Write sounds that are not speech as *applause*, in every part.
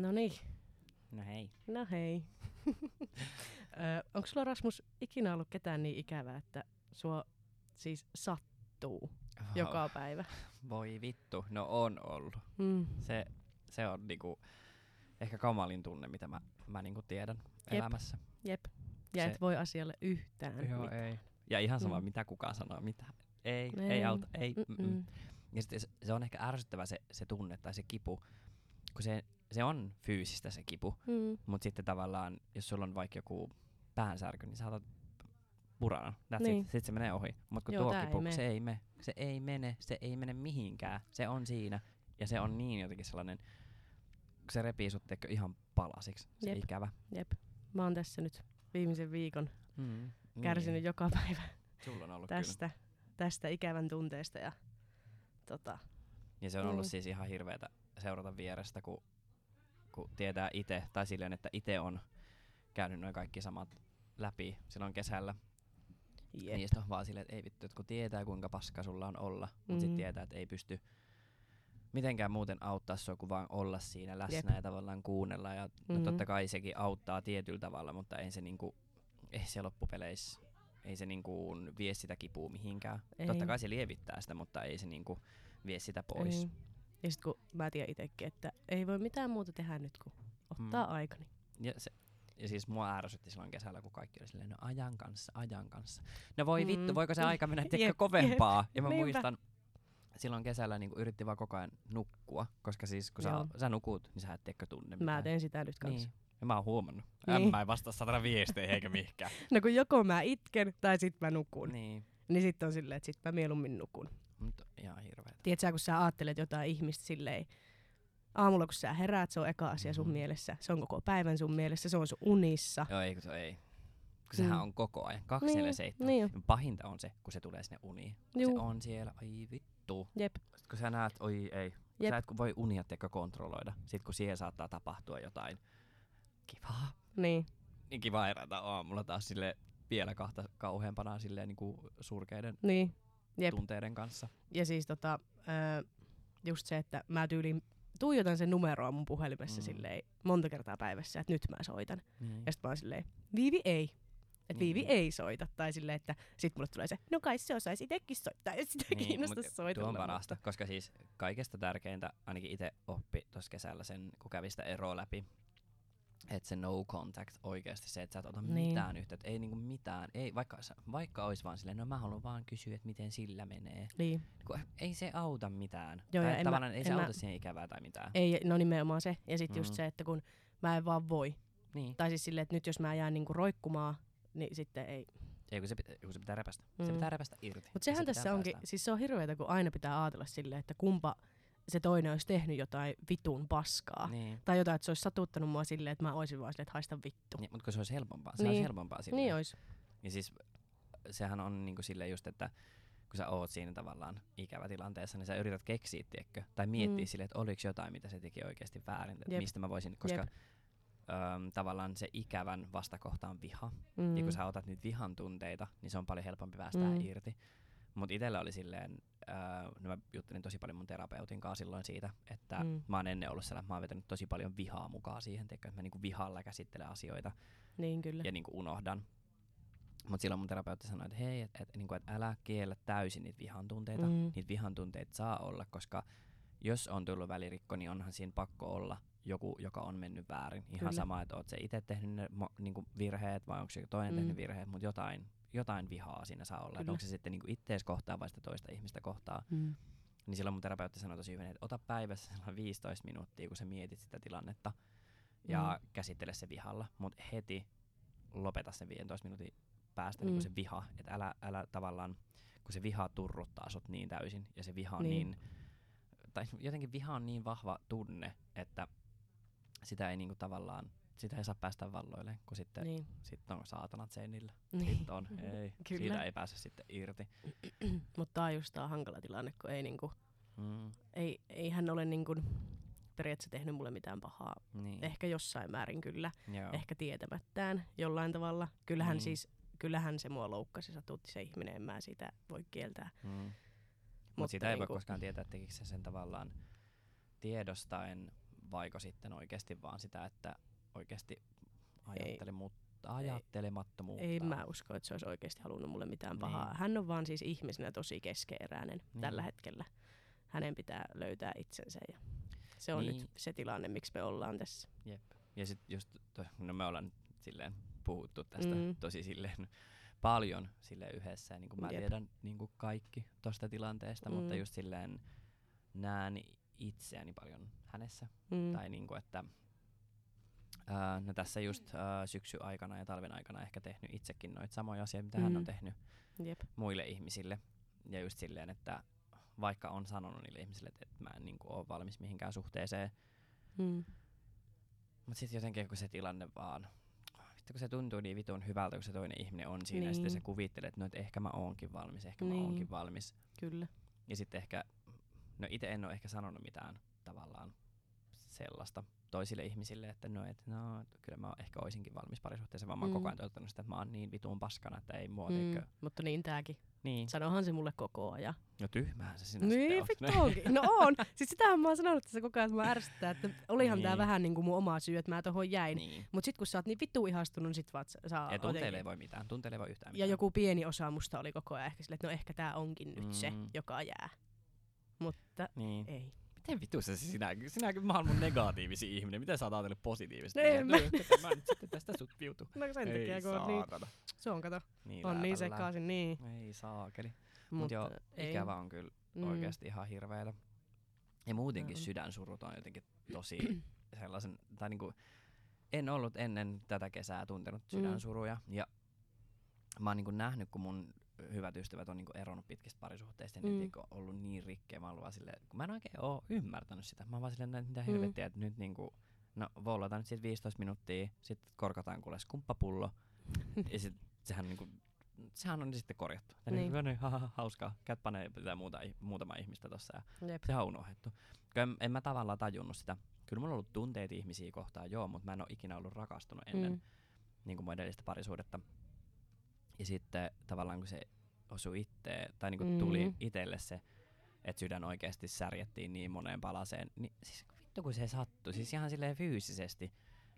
No niin, No hei. no hei. *laughs* Onko sulla Rasmus ikinä ollut ketään niin ikävää, että sua siis sattuu joka päivä? *laughs* Voi vittu, no on ollut. Mm. Se, se on niinku ehkä kamalin tunne, mitä mä, mä niinku tiedän Jep. elämässä. Jep. Ja Se- et voi asialle yhtään. Joo, mitään. ei. Ja ihan sama, Mm. mitä kukaan sanoo, mitä. Ei, ei, Ei. ei auta, ei. Mm-mm. Mm-mm. Ja sitten se, se on ehkä ärsyttävä se, se tunne tai se kipu, kun se, se on fyysistä se kipu, Mm. mutta sitten tavallaan, jos sulla on vaikka joku päänsärky, niin saatat. That's Niin. it. Sitten se menee ohi. Mutta kun Joo, tuo ei kipu, mene. se ei mene. Se ei mene, se ei mene mihinkään. Se on siinä. Ja se on niin jotenkin sellainen, kun se repii sut ihan palasiksi. Se Jep. ikävä. Jep. Mä oon tässä nyt viimeisen viikon Mm. kärsinyt niin. joka päivä Sulla on ollut tästä, tästä ikävän tunteesta. Ja, tota, kyllä. Ja se on ollut Niin. siis ihan hirveetä seurata vierestä, kun, kun tietää itse, tai silleen, että itse on käynyt noin kaikki samat läpi silloin kesällä. jep. Niin sitten on vaan silleen, että ei vittu, että kun tietää kuinka paska sulla on olla, mutta Mhm. sitten tietää, että ei pysty mitenkään muuten auttaa sua kuin vaan olla siinä läsnä Jep. ja tavallaan kuunnella. Ja no Mhm. totta kai sekin auttaa tietyllä tavalla, mutta ei se niinku, ei se loppupeleissä, ei se niinku vie sitä kipua mihinkään. Ei. Totta kai se lievittää sitä, mutta ei se niinku vie sitä pois. Ei. Ja sit kun mä tiedän itekin, että ei voi mitään muuta tehdä nyt kuin ottaa Mm. aikani. Ja, se, ja siis mua ärsytti silloin kesällä, kun kaikki oli silleen, no ajan kanssa, ajan kanssa. No voi Mm. vittu, voiko se aika mennä Jep, tiedätkö jep. kovempaa? Ja mä Niinpä. muistan, silloin kesällä niin yritti vaan koko ajan nukkua, koska siis kun sä, Joo. sä nukut, niin sä et tiedäkö tunne mitään. Mä teen sitä nyt kanssa. Niin. Ja mä oon huomannut. Niin. Niin. Mä en vastaa satana viesteihin eikä mihinkään. *laughs* No kun joko mä itken tai sit mä nukun. Niin, niin. niin sit on silleen, että sit mä mieluummin nukun. Mutta ihan hirveetä. Tiedätkö kun sä ajattelet jotain ihmistä silleen, aamulla kun sä heräät, se on eka asia sun Mhm. mielessä. Se on koko päivän sun mielessä, se on sun unissa. Joo, ei kun se ei. Kun sehän Mm. on koko ajan. 247. niin. Ja Pahinta on se, kun se tulee sinne uniin. Juu. Se on siellä, ai vittu. Jep. Sitten kun sä näet, oi ei. Jep. Sä et voi unia teikö kontrolloida. Sitten kun siellä saattaa tapahtua jotain kivaa, Niin. niin kiva herätä aamulla taas sille vielä kahta kauheampana silleen niin kuin surkeiden Niin. Jep. tunteiden kanssa. Ja siis tota, ö, just se, että mä tyyliin tuijotan sen numeroa mun puhelimessa Mm. silleen monta kertaa päivässä, että nyt mä soitan. Niin. Ja sit mä oon silleen, Viivi ei. Että Viivi Niin. ei soita. Tai silleen, että sit mulle tulee se, no kai se osaisi itekin soittaa, jos sitä niin, kiinnostaa mut soitella. Tuo on mutta- parasta, koska siis kaikesta tärkeintä, ainakin itse oppi tuossa kesällä sen, kun kävi sitä eroa läpi, että se no contact oikeasti se, että sä et ota Niin. mitään yhteyttä, ei niinku mitään, ei, vaikka, vaikka olisi vaan silleen, no mä haluan vaan kysyä, että miten sillä menee. Niin. Kun ei se auta mitään. Joo, tai tavallaan mä- ei se mä- auta siihen ikävää tai mitään. Ei, no nimenomaan se. Ja sitten just Mm. se, että kun mä en vaan voi. Niin. Tai siis silleen, että nyt jos mä jään niinku roikkumaan, niin sitten ei. Ei, kun se, pitä, kun se pitää repästä. Mm. Se pitää repästä irti. Mutta sehän se tässä onkin, päästää. siis se on hirveetä, kun aina pitää ajatella silleen, että kumpa se toinen olisi tehnyt jotain vitun paskaa. Niin. Tai jotain, että se olisi satuttanut mua silleen, että mä olisin vaan silleen, että haista vittu. Niin, mutta kun se olisi helpompaa. Se Niin. olisi helpompaa silleen. Niin olisi. Ja siis sehän on niinku silleen just, että kun sä oot siinä tavallaan ikävä tilanteessa, niin sä yrität keksiä, tiedätkö? Tai miettiä Mm. silleen, että oliko jotain, mitä se teki oikeasti väärin, että Jep. mistä mä voisin, koska Jep. öm, tavallaan se ikävän vastakohta on viha. Mm. Ja kun sä otat niitä vihan tunteita, niin se on paljon helpompi päästää mm. irti. Mutta itsellä oli silleen, öö, no mä juttelin tosi paljon mun terapeutin kanssa silloin siitä, että Mm. mä oon ennen ollut sellainen, että mä oon vetänyt tosi paljon vihaa mukaan siihen, tiedätkö, että mä niinku vihalla käsittelen asioita Niin kyllä. ja niinku unohdan. Mutta silloin mun terapeutti sanoi, että hei, että et, niinku, et älä kiellä täysin niitä vihan tunteita. Mm. Niitä vihan tunteita saa olla, koska jos on tullut välirikko, niin onhan siinä pakko olla joku, joka on mennyt väärin. Ihan Kyllä. sama, että oot se itse tehnyt ne mo, niinku virheet vai onko se toinen mm. tehnyt virheet, mutta jotain, jotain vihaa siinä saa olla. Et Kyllä. onko se sitten niinku ittees kohtaa vai sitä toista ihmistä kohtaa. Mm. Niin silloin mun terapeutti sanoi tosi hyvin, että ota päivässä sellainen 15 minuuttia, kun sä mietit sitä tilannetta ja Mm. käsittele se vihalla, mutta heti lopeta sen 15 minuutin päästä Mm. mm. niin se viha, että älä, älä tavallaan, kun se viha turruttaa sut niin täysin ja se viha on Niin. niin, tai jotenkin viha on niin vahva tunne, että sitä ei niinku tavallaan, sitä ei saa päästä valloille, kun sitten Niin. sit on saatanat seinillä. niin. Sitten on, ei, Kyllä. siitä ei pääse sitten irti. *clears throat* Mutta tää on just tää hankala tilanne, kun ei, niinku, Mm, ei, ei hän ole niinku periaatteessa tehnyt mulle mitään pahaa. niin. Ehkä jossain määrin kyllä. Joo. Ehkä tietämättään jollain tavalla. Kyllähän Mm. siis, kyllähän se mua loukkasi, satutti se ihminen, en mä sitä voi kieltää. Mm. Mutta Mutta sitä ei voi niinku- koskaan tietää, tekikö se sen tavallaan tiedostaen vaiko sitten oikeasti vaan sitä, että oikeasti Ei. ajatteli, mutta ajattelemattomuutta. Ei mä usko, että se olisi oikeasti halunnut mulle mitään Niin. pahaa. Hän on vaan siis ihmisenä tosi keskeeräinen Niin. tällä hetkellä. Hänen pitää löytää itsensä ja se on Niin. nyt se tilanne, miksi me ollaan tässä. Jep. Ja sitten just, to, no me ollaan silleen puhuttu tästä Mm. tosi silleen paljon sille yhdessä. Ja niin kuin mä Jep. tiedän niin kuin kaikki tosta tilanteesta, mm. mutta just silleen näen itseäni paljon hänessä. Mm. Tai niin kuin, että ää, no tässä just ää, syksy aikana ja talven aikana ehkä tehnyt itsekin noita samoja asioita, mitä mm. hän on Mm. tehnyt Jep. muille ihmisille. Ja just silleen, että vaikka on sanonut niille ihmisille, että, että mä en niin kuin, ole valmis mihinkään suhteeseen, Mm. Mutta sitten jotenkin kun se tilanne vaan, vittu kun se tuntuu niin vitun hyvältä, kun se toinen ihminen on siinä, ja sitten Niin. se kuvittelee, että no, et ehkä mä oonkin valmis, ehkä mä Niin. oonkin valmis. Kyllä. Ja sitten ehkä, no itse en ole ehkä sanonut mitään tavallaan sellaista toisille ihmisille, että no, et, no kyllä mä ehkä oisinkin valmis parisuhteeseen, vaan mä oon Mm. koko ajan toivottanut sitä, että mä oon niin vitun paskana, että ei mua, Mm. Mutta niin tääkin. Niin, Sanohan se mulle koko ajan. no tyhmähän se sinä Niin, sitten *laughs* vittu onkin. No on. Siis sitähän mä oon sanonut tässä koko ajan, että mä ärsyttää, että olihan tää Niin. vähän niinku mun oma syy, että mä tohon jäin. niin. Mut sit kun sä oot niin vittu ihastunut, niin sit vaan saa Ja tunteille ei voi mitään, tunteille ei voi yhtään Ja mitään. joku pieni osa musta oli koko ajan ehkä silleen, että no ehkä tää onkin nyt se, Mm. joka jää. Mutta Niin. ei. Miten vitussa se sinä, sinäkin maailman negatiivisi ihminen, miten sä oot ajatellut positiivisesti? No en mä- mä nyt sitten tästä sut viutu. *laughs* No sen Ei takia, kun on niin, se on kato, Niin on niin sekaisin, niin. Ei saakeli. Mut Mutta joo, ei. ikävä on kyllä Mm. oikeasti ihan hirveetä. Ja muutenkin On. sydänsurut on jotenkin tosi *clears throat* sellaisen, tai niinku, en ollut ennen tätä kesää tuntenut Mm. sydänsuruja. Ja mä oon niinku nähnyt, kun mun hyvät ystävät on niinku eronnut pitkistä parisuhteista ja Mm. mm. ne on ollut niin rikkeä. Mä, oon vaan silleen, kun mä en oikein oo ymmärtänyt sitä. Mä oon vaan silleen, että mitä Mm. helvettiä, että nyt niinku, no vollataan nyt siitä 15 minuuttia, sitten korkataan kuule skumppapullo. ja sit sehän niinku, sehän on sitten korjattu. Ja Niin. niin. niin ha, ha, hauskaa. Käyt panee pitää muuta, muutama ihmistä tossa ja Jep. sehän on unohdettu. En, en mä tavallaan tajunnut sitä. Kyllä mulla on ollut tunteet ihmisiä kohtaan, joo, mutta mä en ole ikinä ollut rakastunut ennen Mm. niin kuin mun edellistä parisuudetta. Ja sitten tavallaan kun se osui itteen, tai niin kuin tuli Mm. itselle se, että sydän oikeasti särjettiin niin moneen palaseen, niin siis vittu kun se sattui, siis ihan silleen fyysisesti.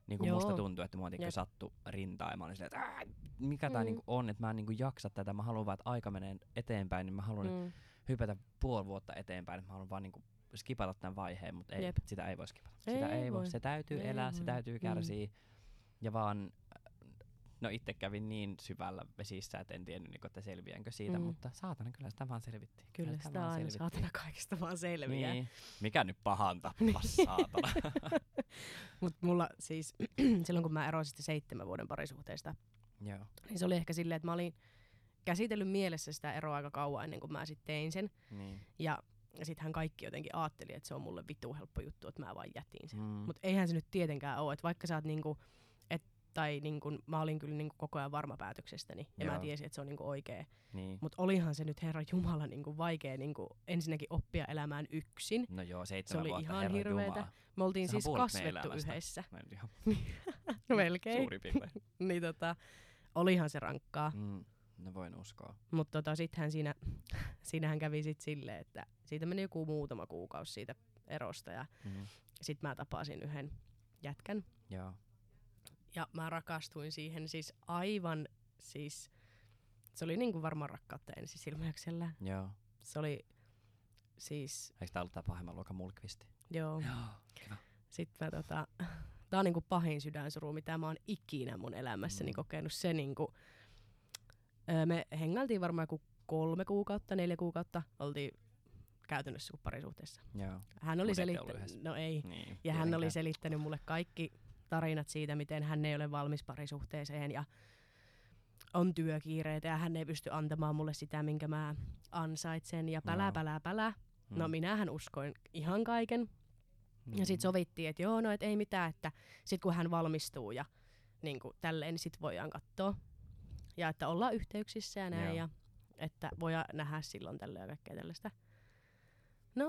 Niin kuin Joo. musta tuntuu, että mua tiedätkö, Jep. sattu rintaa ja mä olin silleen, että "Ää, mikä Mm. niinku on, että mä en niinku jaksa tätä, mä haluan vaan, että aika menee eteenpäin, niin mä haluan mm. Mm. hypätä puoli vuotta eteenpäin, että mä haluan vaan niinku skipata tämän vaiheen, mutta ei, Jep. sitä ei voi skipata. Sitä Ei ei voi. voi. Se täytyy Ei elää, se voi. täytyy Mm. kärsiä. Ja vaan, no itse kävin niin syvällä vesissä, että en tiennyt, niinku, että selviänkö siitä, Mm. mutta saatana, kyllä sitä vaan selvittiin. Kyllä sitä aina saatana kaikesta vaan selviää. Niin. Mikä nyt pahan tappas, saatana. *laughs* Mut mulla siis, *clears throat* silloin kun mä erosin seitsemän vuoden parisuhteesta, Joo. niin se oli ehkä silleen, että mä olin käsitellyt mielessä sitä eroa aika kauan ennen kuin mä sitten tein sen. Niin. Ja sittenhän kaikki jotenkin ajatteli, että se on mulle vittu helppo juttu, että mä vaan jätin sen. Mm. Mutta eihän se nyt tietenkään ole, että vaikka sä oot niinku, tai niinku, mä olin kyllä niinku koko ajan varma päätöksestäni ja mä Joo. tiesin, että se on niinku oikee. niin. Mutta olihan se nyt Herra Jumala niinku vaikea niinku ensinnäkin oppia elämään yksin. No joo, seitsemän oli vuotta, ihan herra hirveetä. Jumala. Me oltiin Sehän on siis kasvettu yhdessä. No, *laughs* No melkein. Suuri piirtein. *laughs* niin tota, olihan se rankkaa. Mm. No voin uskoa. Mutta tota, sittenhän siinä, *laughs* siinähän kävi sit silleen, että siitä meni joku muutama kuukausi siitä erosta ja Mm. sitten mä tapasin yhden jätkän Joo. Ja mä rakastuin siihen siis aivan siis, se oli niinku varmaan rakkautta ensisilmäyksellä. Joo. Se oli siis, Eikö tää ollut tää pahemman luokan mulkvisti? joo, Joo. Kiva. sitten mä tota, tää on niinku pahin sydänsuru, mitä mä oon ikinä mun elämässäni Mm. kokenut. Se niinku, öö, me hengailtiin varmaan joku kolme kuukautta, neljä kuukautta, oltiin käytännössä kuin parisuhteessa. Joo. Hän oli selittänyt, no ei, Niin. ja hän oli selittänyt mulle kaikki tarinat siitä, miten hän ei ole valmis parisuhteeseen ja on työkiireitä ja hän ei pysty antamaan mulle sitä, minkä mä ansaitsen ja pälää, Joo. pälää, pälää. No Mm. minähän uskoin ihan kaiken. Ja Mm. sitten sovittiin, että joo, no et ei mitään, että sit kun hän valmistuu ja niin kuin tälleen, niin sit voidaan katsoa. Ja että ollaan yhteyksissä ja näin Joo. ja että voidaan nähdä silloin tällä ja kaikkea tällaista. No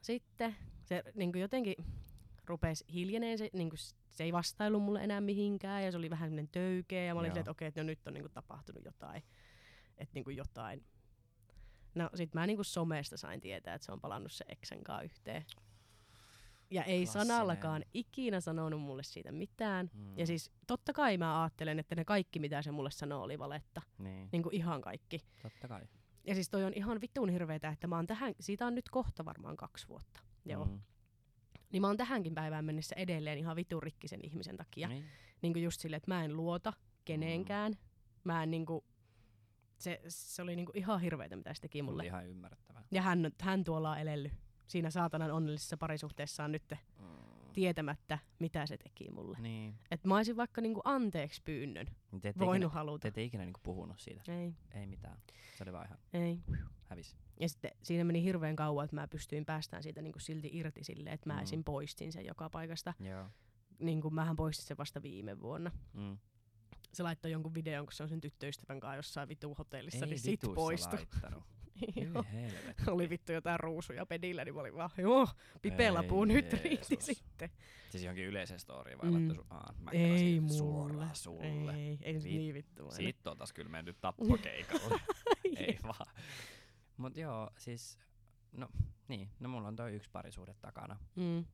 sitten se niin kuin jotenkin rupesi hiljeneen, se, niin kuin, se ei vastailu mulle enää mihinkään ja se oli vähän semmoinen töykeä ja mä olin silleen, että okei, että no nyt on niin kuin tapahtunut jotain. Että niin kuin jotain. No sit mä niin kuin somesta sain tietää, että se on palannut se eksän kanssa yhteen. Ja ei Klassinen. sanallakaan ikinä sanonut mulle siitä mitään. Mm. Ja siis totta kai mä ajattelen, että ne kaikki mitä se mulle sanoo oli valetta. Niin, Niin kuin ihan kaikki. totta kai. Ja siis toi on ihan vittuun hirveetä, että mä oon tähän, siitä on nyt kohta varmaan kaksi vuotta. Joo. Mm. Niin mä oon tähänkin päivään mennessä edelleen ihan vitun rikki sen ihmisen takia. Niin. Niin kuin just silleen, että mä en luota keneenkään. Mä en niinku, se, se oli niinku ihan hirveetä, mitä se teki Mulle. mulle. ihan ymmärrettävää. Ja hän, hän tuolla on elellyt siinä saatanan onnellisessa parisuhteessaan nyt Mm. tietämättä, mitä se teki mulle. Niin. Et mä olisin vaikka niinku anteeksi pyynnön Niin Te ette voinut ikinä, haluta. te ette ikinä niinku puhunut siitä. Ei, Ei mitään. Se oli vaan ihan ei. Hävis. Ja sitten siinä meni hirveän kauan, että mä pystyin päästään siitä niinku silti irti silleen, että mä Mm. esim. poistin sen joka paikasta. Joo. Niin kuin mähän poistin sen vasta viime vuonna. Mm. Se laittoi jonkun videon, kun se on sen tyttöystävän kanssa jossain vitu hotellissa, Ei niin sit poistui. *laughs* oli vittu jotain ruusuja pedillä, niin mä olin vaan, joo, pipelapuu Ei nyt riitti sitten. Siis johonkin yleiseen storyin vai Mm. mm. su- Aa, mä Ei mulle. Suoraan sulle. Ei, ei Viit- niin vittu. Siitä on taas kyllä mennyt *laughs* tappokeikalle. ei vaan. Mut joo, siis, no niin, no mulla on toi yksi parisuhde takana, Mm.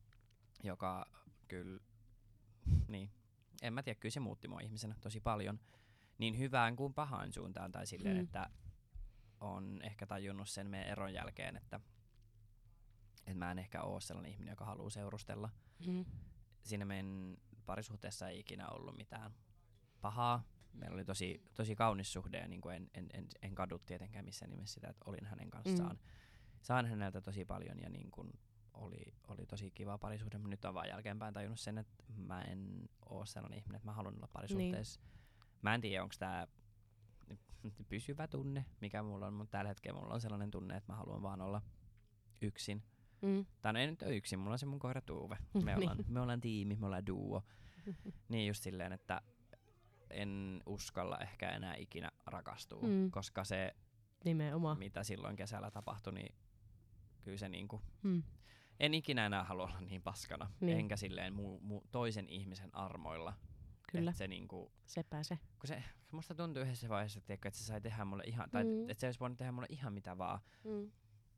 joka kyllä, niin, en mä tiedä, kyllä se muutti mua ihmisenä tosi paljon. Niin hyvään kuin pahaan suuntaan, tai silleen, Mm. että on ehkä tajunnut sen meidän eron jälkeen, että, että mä en ehkä oo sellainen ihminen, joka haluaa seurustella. Mm. Siinä meidän parisuhteessa ei ikinä ollut mitään pahaa. Meillä oli tosi, tosi kaunis suhde ja niin kuin en, en, en, en kadu tietenkään missään nimessä sitä, että olin hänen kanssaan. Mm. Saan häneltä tosi paljon ja niin kuin oli, oli tosi kiva parisuhde, mutta nyt on vaan jälkeenpäin tajunnut sen, että mä en oo sellainen ihminen, että mä haluan olla parisuhteessa. Niin. Mä en tiedä, onko tämä pysyvä tunne, mikä mulla on, mutta tällä hetkellä mulla on sellainen tunne, että mä haluan vaan olla yksin. Mm. Tai no ei nyt ole yksin, mulla on se mun koira Tuuve. *laughs* Me Niin. ollaan, me ollaan tiimi, me ollaan duo. *laughs* Niin just silleen, että en uskalla ehkä enää ikinä rakastua, Mm. koska se, Nimenomaan. mitä silloin kesällä tapahtui, niin kyllä se niinku, Mm. en ikinä enää halua olla niin paskana, Niin. enkä silleen mu, mu, toisen ihmisen armoilla. Kyllä, Et se niinku, sepä se. kun se, musta tuntui yhdessä vaiheessa, tiedätkö, että se sai tehdä mulle ihan, tai Mm. että se olisi voinut tehdä mulle ihan mitä vaan, Mm.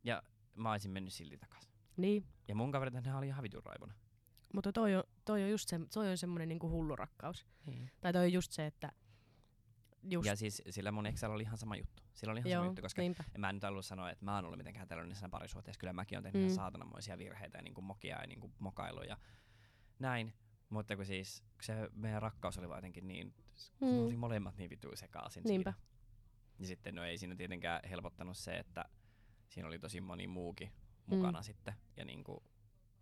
ja mä olisin mennyt silti takas. Niin, Ja mun kaverit, ne oli ihan vitun raivona. Mutta toi on, toi on just se, toi on semmoinen niinku hullu rakkaus. Niin. Tai toi on just se, että just, Ja siis sillä mun exällä oli ihan sama juttu. Sillä oli ihan joo, sama juttu, koska niinpä. en mä nyt halua sanoa, että mä oon ollut mitenkään tällaisessa parisuhteessa. Kyllä mäkin oon tehnyt Mm. ihan saatananmoisia virheitä ja niinku mokia ja niinku mokailu ja näin. Mutta kun siis se meidän rakkaus oli vaan jotenkin niin, kun Mm. oli molemmat niin vitu sekaisin Niinpä. siinä. Ja sitten no ei siinä tietenkään helpottanut se, että siinä oli tosi moni muukin mukana Mm. sitten. Ja niinku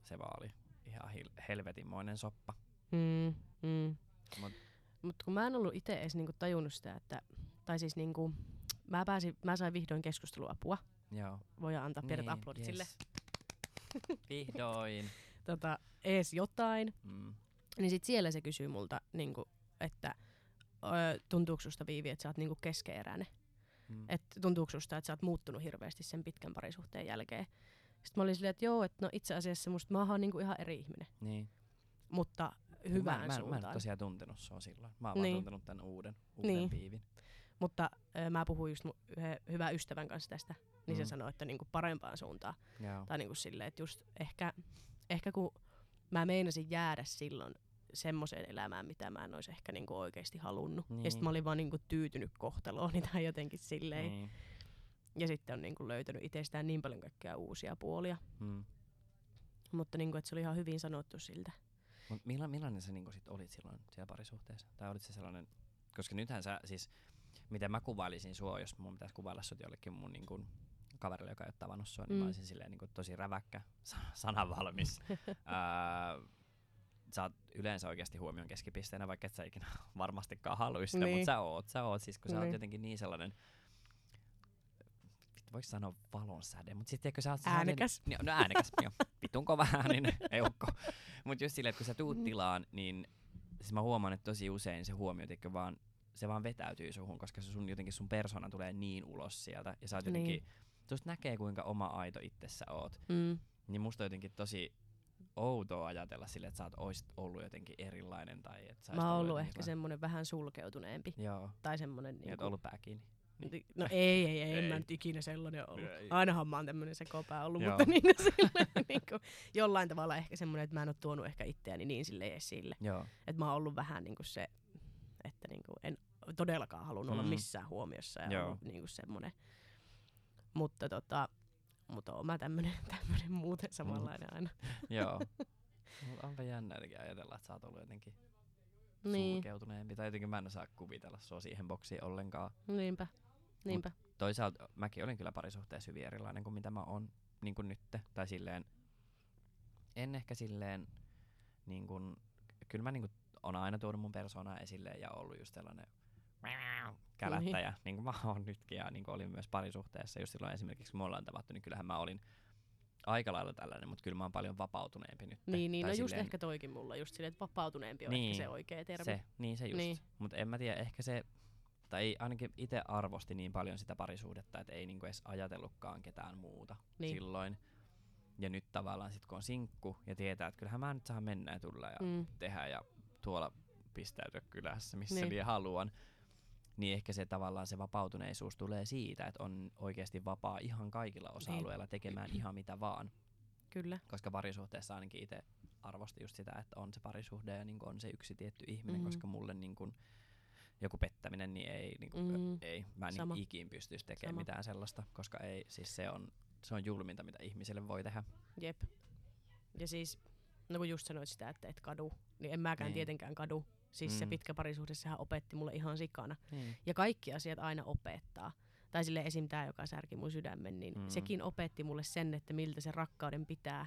se vaan oli ihan hil- helvetinmoinen soppa. Mm, mm. Mut- Mut kun mä en ollut itse edes niinku tajunnut sitä, että, tai siis niinku, mä, pääsin, mä sain vihdoin keskusteluapua. Joo. Voidaan antaa pienet Niin, aplodit sille. *laughs* Vihdoin. Tota, ees jotain. Mm. Niin sit siellä se kysyy multa, niinku, että ö, tuntuuko susta Viivi, että sä oot niinku keskeeräinen? Mm. Että tuntuuko susta, että sä oot muuttunut hirveästi sen pitkän parisuhteen jälkeen? Sitten mä olin silleen, että joo, että no itse asiassa musta mä oon niinku ihan eri ihminen, Niin. mutta hyvään mä, mä, mä en suuntaan. tosiaan tuntenut sua silloin. Mä oon Niin. vaan tuntenut tän uuden, uuden Niin. piivin. Mutta ö, mä puhuin just mun yhden hyvän ystävän kanssa tästä, niin se Mm. sanoi, että niinku parempaan suuntaan. Joo. Tai niinku silleen, että just ehkä, ehkä kun mä meinasin jäädä silloin semmoiseen elämään, mitä mä en olisi ehkä niinku oikeasti halunnut. Ja Niin. sitten mä olin vaan niinku tyytynyt kohtalooni tai jotenkin silleen. Niin. Ja sitten on niinku löytänyt itsestään niin paljon kaikkea uusia puolia. Mm. Mutta niinku, että se oli ihan hyvin sanottu siltä. Mut milla, millainen sä niinku sit olit silloin siellä parisuhteessa? Tai olit se sellainen, koska nythän sä siis, miten mä kuvailisin sua, jos mun pitäisi kuvailla sut jollekin mun niinku kaverille, joka ei ole tavannut sua, niin Mm. mä olisin silleen niinku tosi räväkkä, *laughs* sa- sanavalmis. *laughs* Ää, sä oot yleensä oikeasti huomion keskipisteenä, vaikka et sä ikinä *laughs* varmastikaan haluaisi sitä, Niin. mutta sä oot, sä oot siis, kun sä oot Niin. jotenkin niin sellainen, voiko sanoa valonsäde, mutta sitten sä oot Äänekäs. Niin, no äänekäs, joo. Vitun kova ääninen eukko. Mut just silleen, että kun sä tuut Mm. tilaan, niin siis mä huomaan, että tosi usein se huomio tiedätkö, vaan, se vaan vetäytyy suhun, koska se sun, jotenkin sun persona tulee niin ulos sieltä. Ja sä oot jotenkin, Niin. tuosta näkee kuinka oma aito itse sä oot. Mm. Niin musta on jotenkin tosi outoa ajatella sille, että sä oot oisit ollut jotenkin erilainen. Tai että sä Mä oon ollut jotenkin ehkä semmonen vähän sulkeutuneempi. Joo, Tai semmonen niin, et ollut pää kiinni. Niin. No ei, ei, ei, en mä nyt ikinä sellainen ollut. Ei. Ainahan mä oon tämmönen sekopää ollut, Joo. mutta *laughs* niinku silleen, niinku, jollain tavalla ehkä semmoinen, että mä en oo tuonut ehkä itseäni niin sille esille. Joo. Että mä oon ollut vähän niinku se, että niinku en todellakaan halunnut olla Mm. missään huomiossa ja Joo. ollut niinku semmoinen. Mutta tota, mutta oon mä tämmönen, *laughs* tämmönen muuten samanlainen aina. Joo. *laughs* Onpa jännä jotenkin ajatella, että sä oot ollut jotenkin Niin, sulkeutuneempi. Tai jotenkin mä en osaa kuvitella sua siihen boksiin ollenkaan. niinpä, niinpä. Toisaalta mäkin olin kyllä parisuhteessa hyvin erilainen kuin mitä mä oon niin kuin nytte. Tai silleen, en ehkä silleen, niin kuin, kyllä mä niin kuin, on aina tuonut mun persoonaa esille ja ollut just sellainen kälättäjä, niin kuin mä oon nytkin ja niin kuin olin myös parisuhteessa. Just silloin esimerkiksi kun me ollaan tavattu, niin kyllähän mä olin aika lailla tällainen, mutta kyllä mä oon paljon vapautuneempi nyt. Niin, niin no Tai just silleen- ehkä toikin mulla, just silleen, että vapautuneempi on Niin, ehkä se oikea termi. Se, niin se just. Niin. Mutta en mä tiedä, ehkä se, tai ainakin itse arvosti niin paljon sitä parisuhdetta, että ei niinku edes ajatellutkaan ketään muuta Niin. silloin. Ja nyt tavallaan sit kun on sinkku ja tietää, että kyllähän mä nyt saan mennä ja tulla ja Mm. tehdä ja tuolla pistäytyä kylässä, missä Niin. haluan. Niin ehkä se tavallaan se vapautuneisuus tulee siitä, että on oikeasti vapaa ihan kaikilla osa-alueilla tekemään ihan mitä vaan. Kyllä. Koska parisuhteessa ainakin itse arvosti just sitä, että on se parisuhde ja niin on se yksi tietty ihminen, Mhm. koska mulle niin kun, joku pettäminen, niin ei, niin kun, Mm. ei mä en Sama. niin ikin pystyisi tekemään Sama. mitään sellaista, koska ei, siis se on, se on julminta, mitä ihmiselle voi tehdä. Jep. Ja siis, no kun just sanoit sitä, että et kadu, niin en mäkään Niin. tietenkään kadu. Siis se Mm. pitkä parisuhde, sehän opetti mulle ihan sikana. Niin. Ja kaikki asiat aina opettaa. Tai sille esim. tää, joka särki mun sydämen, niin Mm. sekin opetti mulle sen, että miltä se rakkauden pitää.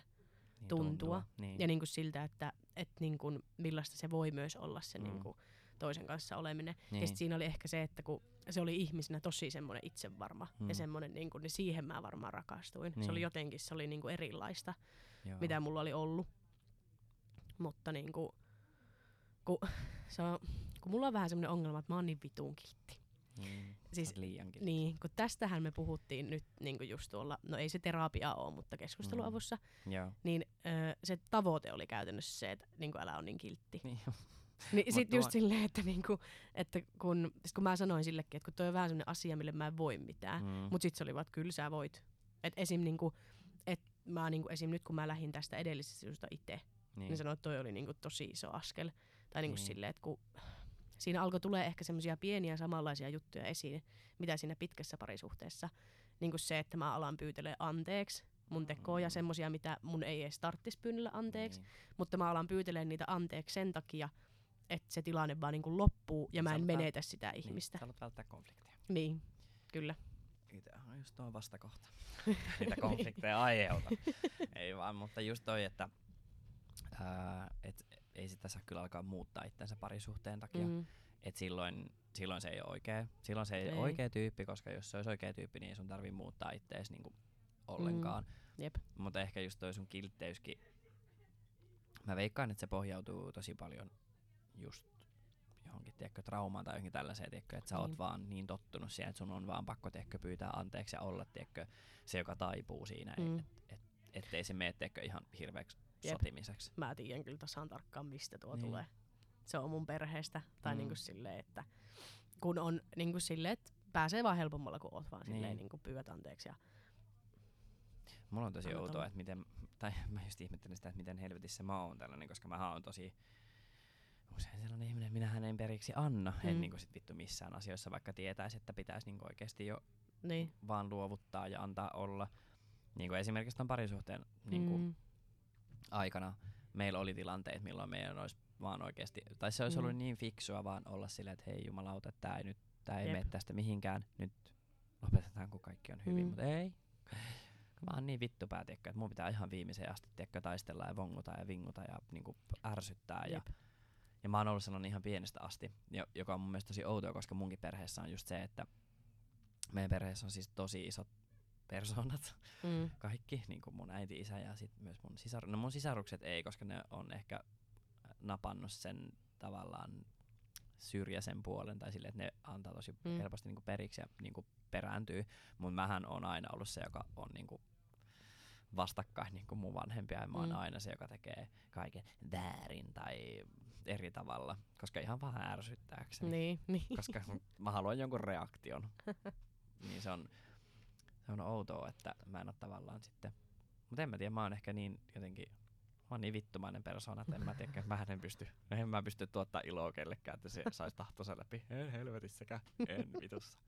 Niin tuntua. Niin. Ja niinku siltä, että et niinku, millaista se voi myös olla se Mm. niinku, toisen kanssa oleminen. niin. Ja sit siinä oli ehkä se, että kun se oli ihmisenä tosi semmoinen itsevarma Mm. ja semmoinen, niinku, niin siihen mä varmaan rakastuin. Se oli Niin. jotenkin, se oli niinku erilaista, Joo. mitä mulla oli ollut. Mutta niinku, kun, se on, kun mulla on vähän semmoinen ongelma, että mä oon niin vitun kiltti. Niin. Siis- Siis. Niin, kun tästähän me puhuttiin nyt niinku just tuolla, no ei se terapia ole, mutta keskusteluavussa, Joo. niin öö, se tavoite oli käytännössä se, että niinku älä on niin kiltti. Niin. *laughs* Niin sit just silleen, että, niinku, että kun, sit kun mä sanoin sillekin, että kun toi on vähän semmoinen asia, mille mä en voi mitään, Mm. mut sit se oli vaan, että kyllä sä voit. Et esim, niinku, et mä niinku, esim nyt kun mä lähdin tästä edellisestä jutusta itse, niin. niin. niin sanoin, että toi oli niinku tosi iso askel. Tai niinku Niin. silleen, että kun siinä alkoi tulee ehkä semmoisia pieniä samanlaisia juttuja esiin, mitä siinä pitkässä parisuhteessa. Niin kuin se, että mä alan pyytelee anteeksi mun tekoja, Mm. semmosia, mitä mun ei edes tarttis pyynnellä anteeksi, Niin. mutta mä alan pyytelee niitä anteeksi sen takia, että se tilanne vaan niinku loppuu ja mä Sä en vält- menetä sitä ihmistä. Niin. Sä haluat välttää konflikteja. Niin, kyllä. Itse on just tuo vastakohta. *laughs* *laughs* Niitä konflikteja aiheuta. ei vaan, mutta just toi, että ää, et, ei sitä saa kyllä alkaa muuttaa itsensä parisuhteen takia. Mm. Et silloin, silloin se ei ole oikea. Silloin se ei, Ei. ole oikea tyyppi, koska jos se olisi oikea tyyppi, niin ei sun tarvii muuttaa ittees niinku ollenkaan. Mm. jep. Mutta ehkä just toi sun kiltteyskin, mä veikkaan, että se pohjautuu tosi paljon just johonkin tiedätkö, traumaan tai johonkin tällaiseen, tiedätkö, että sä oot Niin. vaan niin tottunut siihen, että sun on vaan pakko tiedätkö, pyytää anteeksi ja olla tiedätkö, se, joka taipuu siinä, mm. et, et, ettei se mene tiedätkö, ihan hirveäksi Jep. sotimiseksi. Mä tiedän kyllä tasan tarkkaan, mistä tuo Niin. tulee. Se on mun perheestä. Tai Mm. niinku silleen, että kun on niinku silleen, että pääsee vaan helpommalla, kun oot vaan silleen Niin. niinku pyydät anteeksi. Ja, Mulla on tosi Anna outoa, että miten, tai *laughs* mä just ihmettelin sitä, että miten helvetissä mä oon tällainen, koska mä oon tosi usein sellainen ihminen, minä en periksi anna. Mm. En niinku sit vittu missään asioissa, vaikka tietäisi, että pitäisi niinku oikeasti jo niin. vaan luovuttaa ja antaa olla. Niin kuin esimerkiksi ton parisuhteen niin kuin Mm. Aikana meillä oli tilanteet, milloin meidän olisi vaan oikeasti, tai se olisi Mm. ollut niin fiksua vaan olla silleen, että hei jumalauta, tää ei nyt, tää ei Jep. mene tästä mihinkään, nyt lopetetaan kun kaikki on hyvin, Mm. mutta ei. Mä oon niin vittu tiedätkö, että mun pitää ihan viimeiseen asti tiedätkö, taistella ja vonguta ja vinguta ja niinku ärsyttää. Ja, Jep. ja mä oon ollut sellainen ihan pienestä asti, jo- joka on mun mielestä tosi outoa, koska munkin perheessä on just se, että meidän perheessä on siis tosi isot persoonat, Mm. kaikki, niin kuin mun äiti, isä ja sit myös mun sisar... No mun sisarukset ei, koska ne on ehkä napannut sen tavallaan syrjäisen puolen tai silleen, että ne antaa tosi Mm. helposti niinku periksi ja niinku perääntyy. Mutta mähän on aina ollut se, joka on niinku vastakkain niin kuin mun vanhempia ja mä oon Mm. aina se, joka tekee kaiken väärin tai eri tavalla, koska ihan vähän ärsyttääkseni, Niin, niin. koska mä haluan jonkun reaktion. *laughs* niin se on, se on outoa, että mä en ole tavallaan sitten, mutta en mä tiedä, mä oon ehkä niin jotenkin, mä oon niin vittumainen persoona, että en mä tiedä, mä en pysty, en mä pysty tuottaa iloa kellekään, että se saisi tahtonsa läpi. En helvetissäkään, en vitussa.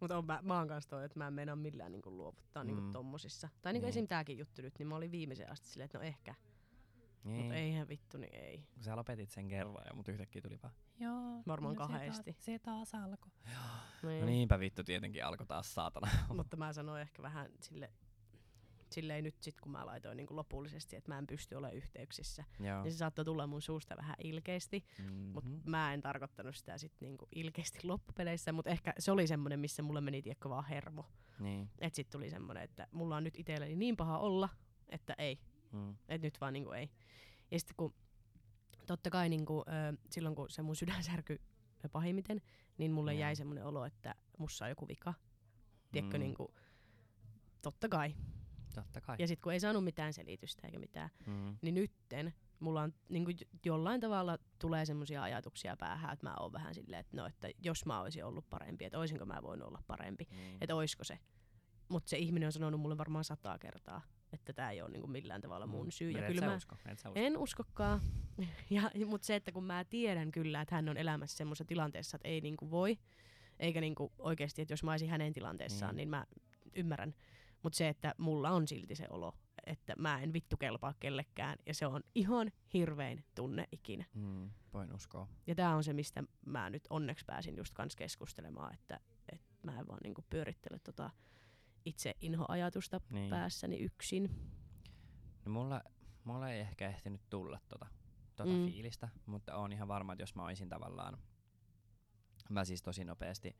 Mutta mä, mä oon kanssa toi, että mä en meinaa millään niinku luovuttaa niinku Mm. tommosissa. Tai niinku Niin. esim. tääkin juttu nyt, niin mä olin viimeisen asti silleen, että no ehkä. Niin. Mutta eihän vittu, niin ei. Kun sä lopetit sen kerran ja mut yhtäkkiä tuli vaan, joo. Varmaan no se kahdesti. taas- Se taas alkoi. Niin. No niinpä vittu tietenkin alkoi taas saatana. *laughs* Mutta mä sanoin ehkä vähän sille, silleen nyt sit kun mä laitoin niinku lopullisesti, että mä en pysty olemaan yhteyksissä. joo. Niin se saattoi tulla mun suusta vähän ilkeästi, mutta Mhm. mä en tarkoittanut sitä sit niinku ilkeästi loppupeleissä, mutta ehkä se oli semmonen, missä mulle meni tiekko vaan hermo. Niin. Et sit tuli semmonen, että mulla on nyt itselleni niin paha olla, että ei. Mm. Et nyt vaan niinku ei. Ja sitten kun totta kai niinku, ö, silloin kun se mun sydän särky pahimmiten, niin mulle Joo. jäi semmoinen olo, että mussa on joku vika. Tiedätkö, Mm. niinku, totta kai. Totta kai. Ja sitten kun ei saanut mitään selitystä eikä mitään, Mm. niin nytten mulla on niinku, j- jollain tavalla tulee semmoisia ajatuksia päähän, että mä oon vähän silleen, että no, että jos mä olisin ollut parempi, että oisinko mä voinut olla parempi, Niin. että oisko se. Mutta se ihminen on sanonut mulle varmaan sataa kertaa, että tämä ei ole niinku millään tavalla mun syy. Mut Ja kyllä mä, usko, usko. en uskokaan. *laughs* Ja, mutta se, että kun mä tiedän kyllä, että hän on elämässä semmoisessa tilanteessa, että ei niinku voi, eikä niinku oikeasti, että jos mä olisin hänen tilanteessaan, Niin. niin, mä ymmärrän. Mutta se, että mulla on silti se olo, että mä en vittu kelpaa kellekään, ja se on ihan hirvein tunne ikinä. Mm. Voin uskoa. Ja tämä on se, mistä mä nyt onneksi pääsin just kans keskustelemaan, että, että mä en vaan niinku pyörittele tota itse inhoajatusta Niin. päässäni yksin. No mulla, mulla ei ehkä ehtinyt tulla tota, tota Mm. fiilistä, mutta on ihan varma, että jos mä olisin tavallaan, mä siis tosi nopeasti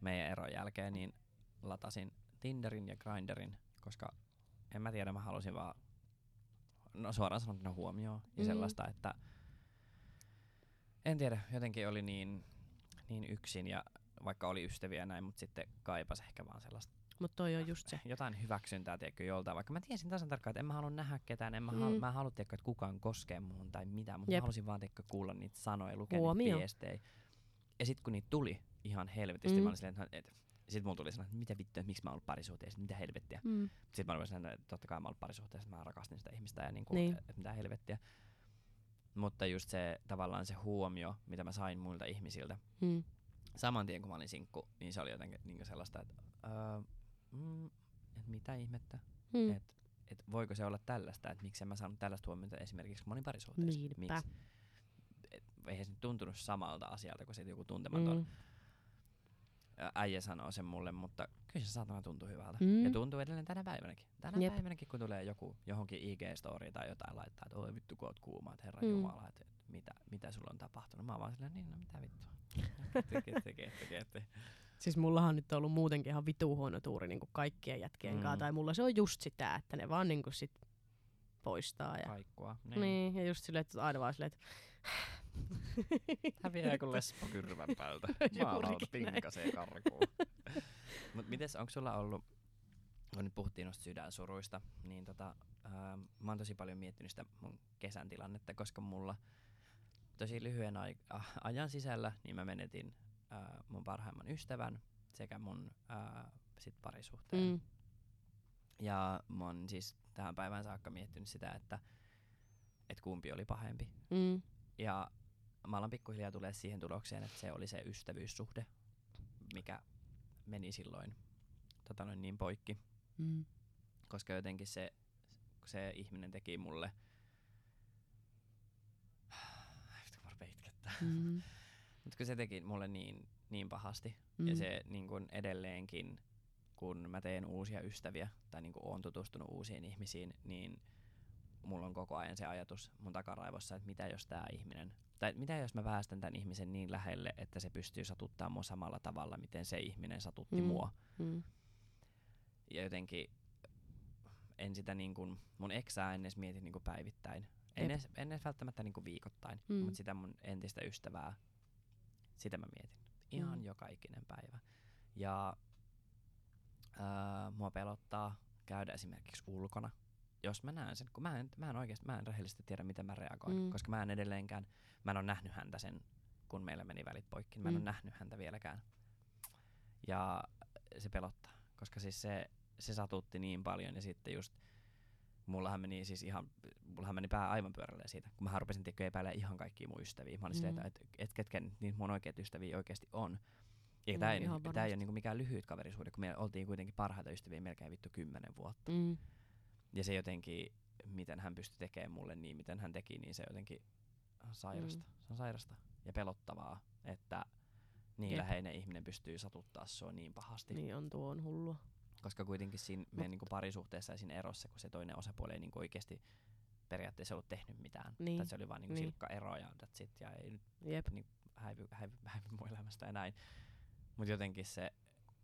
meidän eron jälkeen, niin latasin Tinderin ja Grinderin, koska en mä tiedä, mä halusin vaan, no suoraan sanottuna huomioon ja Mm. sellaista, että en tiedä, jotenkin oli niin, niin yksin ja vaikka oli ystäviä ja näin, mutta sitten kaipas ehkä vaan sellaista Mutta toi on just se. jotain hyväksyntää, tiedätkö, joltain. Vaikka mä tiesin tasan tarkkaan, että en mä halua nähdä ketään, en mä, Mm. halu, mä en halua, tiedätkö, että kukaan koskee muuhun tai mitään, mutta mä halusin vaan, tiedätkö, kuulla niitä sanoja, lukea Huomio. niitä viestejä. Ja sitten kun niitä tuli ihan helvetisti, Mm. mä olin silleen, että et, sit mulla tuli sellainen, että mitä vittua, että miksi mä oon ollut parisuhteessa, mitä helvettiä. Mm. Sitten mä olin sellainen, että totta kai mä oon ollut parisuhteessa, mä rakastin sitä ihmistä ja niinku, Niin. niin. että mitä helvettiä. Mutta just se tavallaan se huomio, mitä mä sain muilta ihmisiltä, Mm. saman tien kun mä olin sinkku, niin se oli jotenkin niin sellaista, että öö, mm, et mitä ihmettä, Mm. et, et voiko se olla tällaista, että miksi en mä saanut tällaista huomiota esimerkiksi olin parisuhteessa. Niinpä. Miksi? Et, eihän se tuntunut samalta asialta kuin sitten joku tuntematon Mm. äijä sanoo sen mulle, mutta kyllä se saatana tuntuu hyvältä. Mm. Ja tuntuu edelleen tänä päivänäkin. Tänä Jep. Päivänäkin, kun tulee joku johonkin IG-story tai jotain laittaa, että oi vittu kun oot kuuma, että herra Mm. Jumala, että et, mitä, mitä sulla on tapahtunut. Mä oon vaan silleen, niin no mitä vittua. *laughs* Tekee, tekee, tekee, tekee. Siis mullahan on nyt ollut muutenkin ihan vitu huono tuuri niin kaikkien jätkien mm. kanssa. Tai mulla se on just sitä, että ne vaan niin sit poistaa. Ja, Kaikkua. niin. niin. ja just silleen, että aina vaan silleen, että *laughs* Häviää kuin lesbo kyrvän päältä. Maalauta *laughs* Juurikin näin. pinkasee karkuun. *laughs* Mut mites, onko sulla ollut, kun nyt puhuttiin noista sydänsuruista, niin tota, ää, mä oon tosi paljon miettinyt sitä mun kesän tilannetta, koska mulla tosi lyhyen ai- ajan sisällä niin mä menetin ää, mun parhaimman ystävän sekä mun ää, sit parisuhteen. mm, Ja mä oon siis tähän päivään saakka miettinyt sitä, että et kumpi oli pahempi. mm, Ja mä alan pikkuhiljaa tulee siihen tulokseen, että se oli se ystävyyssuhde, mikä meni silloin tota noin niin poikki. mm, Koska jotenkin se, se ihminen teki mulle... *sighs* Vittu, mä itkettää. Mutta kun se teki mulle niin, niin pahasti. mm. Ja se niin kun edelleenkin, kun mä teen uusia ystäviä tai niin oon tutustunut uusiin ihmisiin, niin mulla on koko ajan se ajatus mun takaraivossa, että mitä jos tämä ihminen, tai mitä jos mä päästän tämän ihmisen niin lähelle, että se pystyy satuttaa mua samalla tavalla, miten se ihminen satutti Mm. mua. Mm, Ja jotenkin en sitä niin kuin, mun eksää en edes mieti niin kuin päivittäin. En Jep. edes, en edes välttämättä niin kuin viikoittain, mm. mutta sitä mun entistä ystävää, sitä mä mietin. Ihan Mm. mm. joka ikinen päivä. Ja ää, mua pelottaa käydä esimerkiksi ulkona, jos mä näen sen, kun mä en, mä en oikeasti, mä en rehellisesti tiedä, miten mä reagoin, Mm. mm. koska mä en edelleenkään, mä en ole nähnyt häntä sen, kun meillä meni välit poikki, mä en Mm. ole nähnyt häntä vieläkään. Ja se pelottaa, koska siis se, se satutti niin paljon ja sitten just mullahan meni siis ihan, mullahan meni pää aivan pyörälleen siitä, kun mä rupesin tekemään epäilemään ihan kaikkia mun ystäviä. Mä olin mm. Mm. että et, et, ketkä niitä mun oikeat ystäviä oikeasti on. Ja No, tää ei, ihan tää ei ole niinku mikään lyhyt kaverisuhde, kun me oltiin kuitenkin parhaita ystäviä melkein vittu kymmenen vuotta. Mm. Ja se jotenkin, miten hän pystyi tekemään mulle niin, miten hän teki, niin se jotenkin on sairasta. Mm. Se on sairasta ja pelottavaa, että niin Jep. läheinen ihminen pystyy satuttaa sua niin pahasti. Niin on, tuo on hullua. Koska kuitenkin siinä meidän niinku parisuhteessa ja siinä erossa, kun se toinen osapuoli ei niinku oikeasti periaatteessa ollut tehnyt mitään. Niin, Tai se oli vaan niinku niin. silkka ero ja that's it, ja ei nyt Jep. niin häivy, häivy, häivy mun elämästä ja näin. Mutta jotenkin se,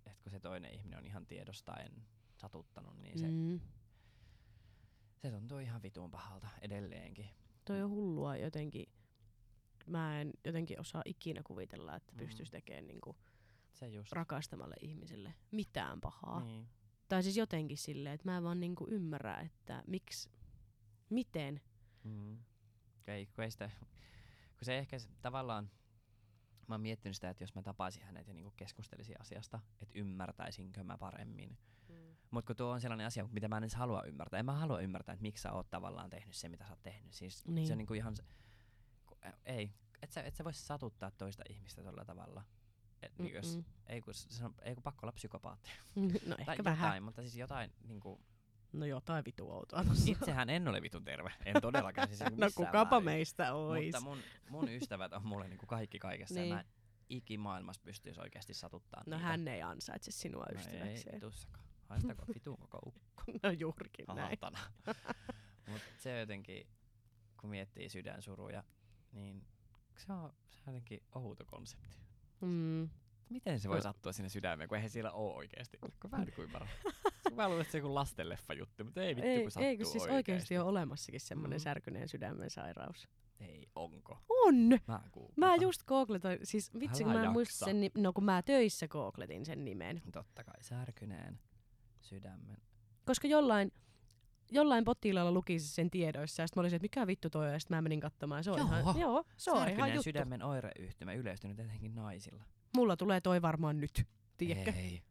että kun se toinen ihminen on ihan tiedostaen satuttanut, niin se, Mm. se tuntuu ihan vitun pahalta edelleenkin. Toi on hullua jotenkin. Mä en jotenkin osaa ikinä kuvitella, että Mm. pystyisi tekemään niinku Se just. rakastamalle ihmiselle mitään pahaa. Niin. Tai siis jotenkin silleen, että mä en vaan niinku ymmärrä, että miksi, miten. Mm. Ei, kun ei sitä, kun se ehkä tavallaan, mä oon miettinyt sitä, että jos mä tapaisin hänet ja niinku keskustelisin asiasta, että ymmärtäisinkö mä paremmin. Mm. Mutta kun tuo on sellainen asia, mitä mä en edes halua ymmärtää. En mä halua ymmärtää, että miksi sä oot tavallaan tehnyt se, mitä sä oot tehnyt. Siis Niin. se on niinku ihan, ei, et sä, et sä vois satuttaa toista ihmistä tällä tavalla. Niinku jos, ei, kun, se on, ei kun pakko olla psykopaatti. *laughs* No tai ehkä vähän. jotain, mutta siis jotain, niinku, No jotain vitu outoa itsehän en ole vitun terve. En todellakaan siis niinku No kukapa määrin. meistä ois. Mutta mun, mun ystävät on mulle niinku kaikki kaikessa. Niin. Mä ikimaailmassa pystyisi oikeasti satuttaa No niitä. hän ei ansaitse sinua no ei ystäväkseen. vitussakaan. Haistako vitun koko ukko. *laughs* No juurikin näin. Saatana. *laughs* Mut se jotenkin, kun miettii sydänsuruja, niin se on, se on jotenkin outo konsepti. Mm. Miten se voi No. sattua sinne sydämeen, kun eihän siellä ole oikeasti. Mä niinku ymmärrä. *laughs* mä luulen, että se on joku lastenleffa juttu, mutta ei vittu, Ei, kun sattuu ei, kun siis oikeesti. oikeasti on olemassakin semmoinen Mm. särkyneen sydämen sairaus. Ei, onko? On! Mä. Mä just googletoin, siis vitsi kun mä en muista sen, no kun mä töissä googletin sen nimen. Totta kai, särkyneen sydämen. Koska jollain, jollain potilaalla luki se sen tiedoissa ja sit mä olisin, että mikä vittu toi on, ja sit mä menin katsomaan. Se on Joo. ihan, joo, se on ihan juttu. sydämen oireyhtymä yleistynyt etenkin naisilla. Mulla tulee toi varmaan nyt, tiedätkö? Ei.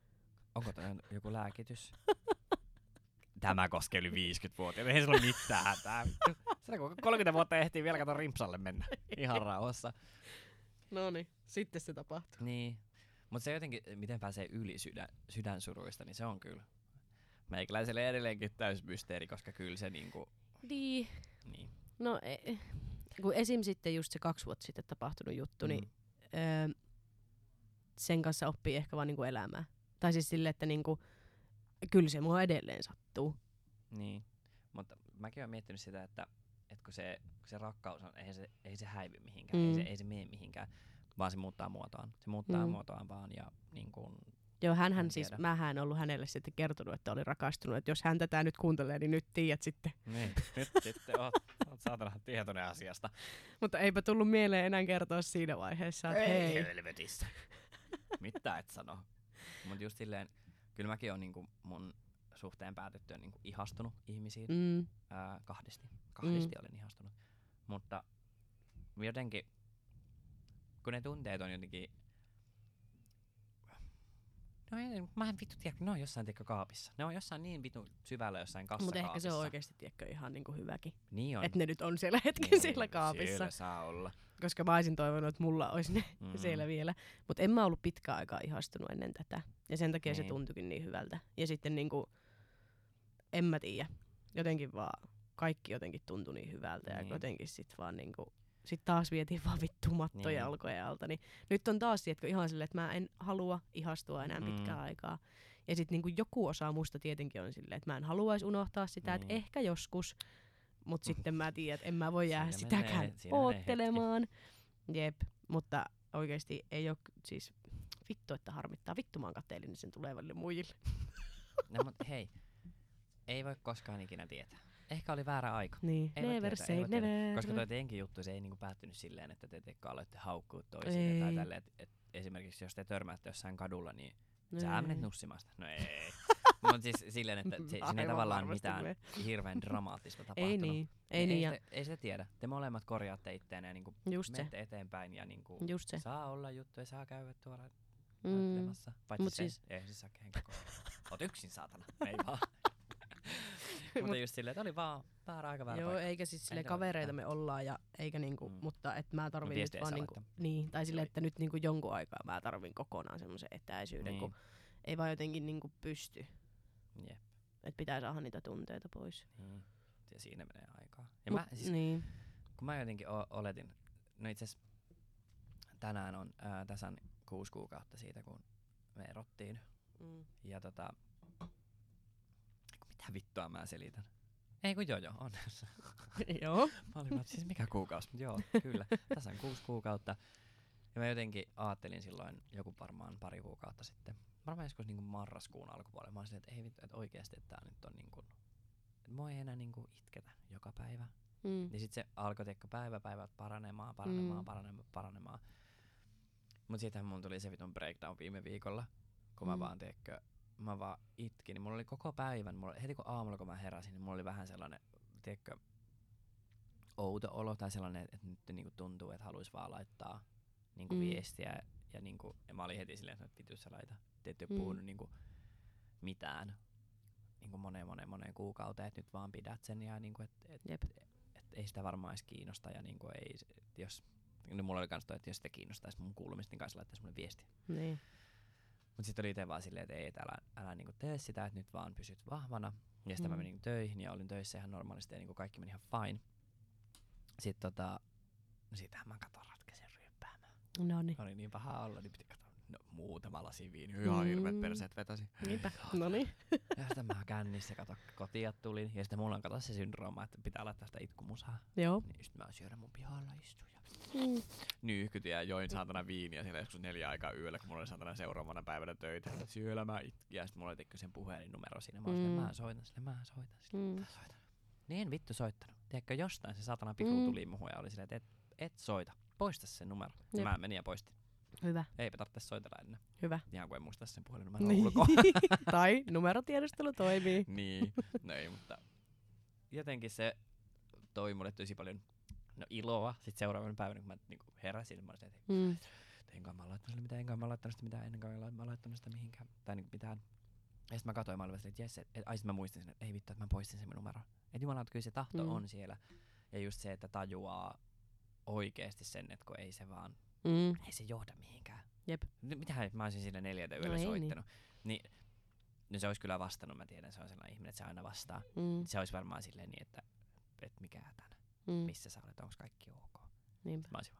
Onko tämä joku lääkitys? *laughs* Tämä koskee yli 50-vuotiaita. Ei sillä ole mitään hätää. Sitä kun 30 vuotta ehtii vielä kato rimpsalle mennä. Ihan rauhassa. No niin, sitten se tapahtuu. Niin. Mutta se jotenkin, miten pääsee yli sydän, sydänsuruista, niin se on kyllä meikäläiselle edelleenkin täys mysteeri, koska kyllä se niinku, Niin. niin. No, e- kun esim. sitten just se kaksi vuotta sitten tapahtunut juttu, niin öö, sen kanssa oppii ehkä vaan niinku elämää. Tai siis silleen, että niinku, kyllä se mua edelleen sattuu. Niin, mutta mäkin olen miettinyt sitä, että, että kun, se, kun se rakkaus on, eihän se, ei se häivy mihinkään, Mm. ei, se, ei se mene mihinkään, vaan se muuttaa muotoaan. Se muuttaa Mm. muotoaan vaan ja niin kuin, Joo, En hänhän siis, tiedä. mähän ollut hänelle sitten kertonut, että oli rakastunut. Että jos hän tätä nyt kuuntelee, niin nyt tiedät sitten. niin, *laughs* nyt sitten oot, oot saatana tietoinen asiasta. Mutta eipä tullut mieleen enää kertoa siinä vaiheessa, että hei. helvetissä. Mitä et sano? Mutta just silleen, kyllä mäkin on niinku mun suhteen päätettyä niinku ihastunut ihmisiin. Mm, Ää, kahdesti. Kahdesti olen ihastunut. Mutta jotenkin, kun ne tunteet on jotenkin... No ei, mä en vittu tiedä, ne on jossain tiedä kaapissa. Ne on jossain niin vittu syvällä jossain mutta kassakaapissa. ehkä se on oikeasti tiedätkö, ihan niinku hyväkin. Niin on. Että ne nyt on siellä hetken Niin, siellä kaapissa. Siellä saa olla. Koska mä olisin toivonut, että mulla olisi ne Mm. *laughs* siellä vielä. Mutta en mä ollut pitkään aikaa ihastunut ennen tätä. Ja sen takia se Niin. tuntuikin niin hyvältä. Ja sitten niinku, en mä tiedä. Jotenkin vaan, kaikki jotenkin tuntui niin hyvältä. Ja Niin. jotenkin sit vaan niinku, sit taas vietiin vaan vittu mattoja Niin. alta. Niin nyt on taas tiedätkö, ihan silleen, että mä en halua ihastua enää Mm. pitkään aikaa. Ja sitten niinku joku osa musta tietenkin on silleen, että mä en haluaisi unohtaa sitä, että Niin. ehkä joskus. Mutta sitten mä tiedän, että en mä voi jäädä Siinä sitäkään menee- oottelemaan. Jep, mutta oikeesti ei ole siis vittu, että harmittaa. Vittu mä oon kateellinen sen tuleville muille. No mut hei, ei voi koskaan ikinä tietää. Ehkä oli väärä aika. Niin, Ei never tietää, ei say tietää. never. Koska toi teidänkin juttu, se ei niinku päättynyt silleen, että te tekka aloitte haukkua toisiin tai Ei. tälleen. Et, et esimerkiksi jos te törmäätte jossain kadulla, niin No sä ei. menet nussimasta. No ei. *laughs* Mutta siis silleen, että se, siinä ei tavallaan mitään me. hirveän dramaattista tapahtunut. Ei niin, ei ei, niin, ja sitä, ei sitä tiedä. Te molemmat korjaatte itteenne ja niinku just se, menette eteenpäin ja niinku just se. saa olla juttuja, saa käydä tuolla Mm. Paitsi Mut se, siis- ei siis saa kehenkään. Oot yksin saatana, ei vaan. *laughs* Mutta just silleen, että oli vaan väärä aika väärä Joo, paikka. eikä siis sille kavereita me ollaan, ja eikä niinku, Mm. mutta et mä tarvin nyt viestiä ei vaan niinku, niin, tai sille, Joo. että nyt niinku jonkun aikaa mä tarvin kokonaan semmoisen etäisyyden, kun Niin, ei vaan jotenkin niinku pysty. jep, Että pitää saada niitä tunteita pois. niin. Ja siinä menee aikaa. Ja Mut, mä, siis, niin. kun mä jotenkin o- oletin, no itse tänään on ää, tasan kuusi kuukautta siitä, kun me erottiin. Mm. Ja tota, mitä vittua mä selitän? Ei kun joo joo, on. *laughs* Joo. Mä olin, vaan, että siis mikä kuukausi, mutta joo, kyllä. Tässä on kuusi kuukautta. Ja mä jotenkin ajattelin silloin joku varmaan pari kuukautta sitten. Varmaan joskus niin marraskuun alkupuolella. Mä olin silleen, että ei vittu, että oikeasti, että tää nyt on niin kuin, että mua ei enää niin kuin itketä joka päivä. Mm. Ja sit se alkoi tiedätkö, päivä päivältä paranemaan, paranemaan, Mm. paranemaan, paranemaan. Mut sitten mun tuli se vitun breakdown viime viikolla, kun mä Mm. vaan tiedätkö, mä vaan itkin. Niin mulla oli koko päivän, mulla, heti kun aamulla kun mä heräsin, niin mulla oli vähän sellainen, tiedätkö, outo olo tai sellainen, että nyt niinku tuntuu, että haluaisi vaan laittaa niinku Mm. viestiä. Ja, niinku, ja mä olin heti silleen, että vittu sä laita, te ette Mm. puhunut niinku mitään niinku moneen moneen moneen kuukauteen, että nyt vaan pidät sen ja niinku, että et, Jep. et ei sitä varmaan edes kiinnosta ja niinku ei, se- et jos, no mulla oli kans toi, että jos sitä kiinnostaisi mun kuulumista, niin kanssa laittaisi mulle viesti. Niin. Mut sitten oli itse vaan silleen, että ei, et älä, älä niinku tee sitä, että nyt vaan pysyt vahvana. Ja sitten mm. mä menin niinku töihin ja olin töissä ihan normaalisti ja niinku kaikki meni ihan fine. Sitten tota, no siitähän mä katon ratkaisen ryppäämään. No niin. Oli niin paha olla, niin piti katsoa no, muutama lasi viiniä. Ihan Mm. perseet vetäsi. Niinpä. No niin. *laughs* Ja sitten mä kännissä kato kotia tulin. Ja sitten mulla on kato se syndrooma, että pitää laittaa sitä itkumusaa. Joo. Niin sit mä syödä mun pihalla istuja. Mm. Nyyhkytin ja join saatana viiniä siellä joskus neljä aikaa yöllä, kun mulla oli saatana seuraavana päivänä töitä. Siellä mä itkin. Ja sit mulla oli sen puhelinnumero siinä. Mä mm. Mm. mä soitan sille, mä soitan sille, Mm. mä soitan. Niin en vittu soittanut. Tiedätkö, jostain se saatana piru Mm. tuli muhun ja oli silleen, että et, et soita. Poista se numero. Jep. mä menin ja poistin. Hyvä. Eipä tarvitse soitella ennen. Hyvä. Ihan kun en muista sen puhelinnumeron Niin. ulkoa. *laughs* tai numerotiedostelu toimii. niin, no ei, mutta jotenkin se toi mulle tosi paljon no, iloa. Sitten seuraavana päivänä, kun mä niinku heräsin, niin mä olin, että Mm. enkä mä laittanut sille mitään, enkä mä laittanut sitä mitään, enkä mä laittanut sitä mihinkään, tai niinku mitään. Ja sitten mä katsoin, mä olin että jes, et, et, ai sit mä muistin sen, että ei vittu, että mä poistin sen mun numeron. Että jumala, kyllä se tahto Mm. on siellä. Ja just se, että tajuaa oikeesti sen, että kun ei se vaan, Mm. ei se johda mihinkään. Jep. Mitähän mä olisin siinä neljältä yöllä No ei niin. soittanut. Niin. No se olisi kyllä vastannut, mä tiedän, se on sellainen ihminen, että se aina vastaa. Mm. Se olisi varmaan silleen niin, että, että mikä hätänä, Mm. missä sä olet, onko kaikki ok. Niinpä. Mä olisin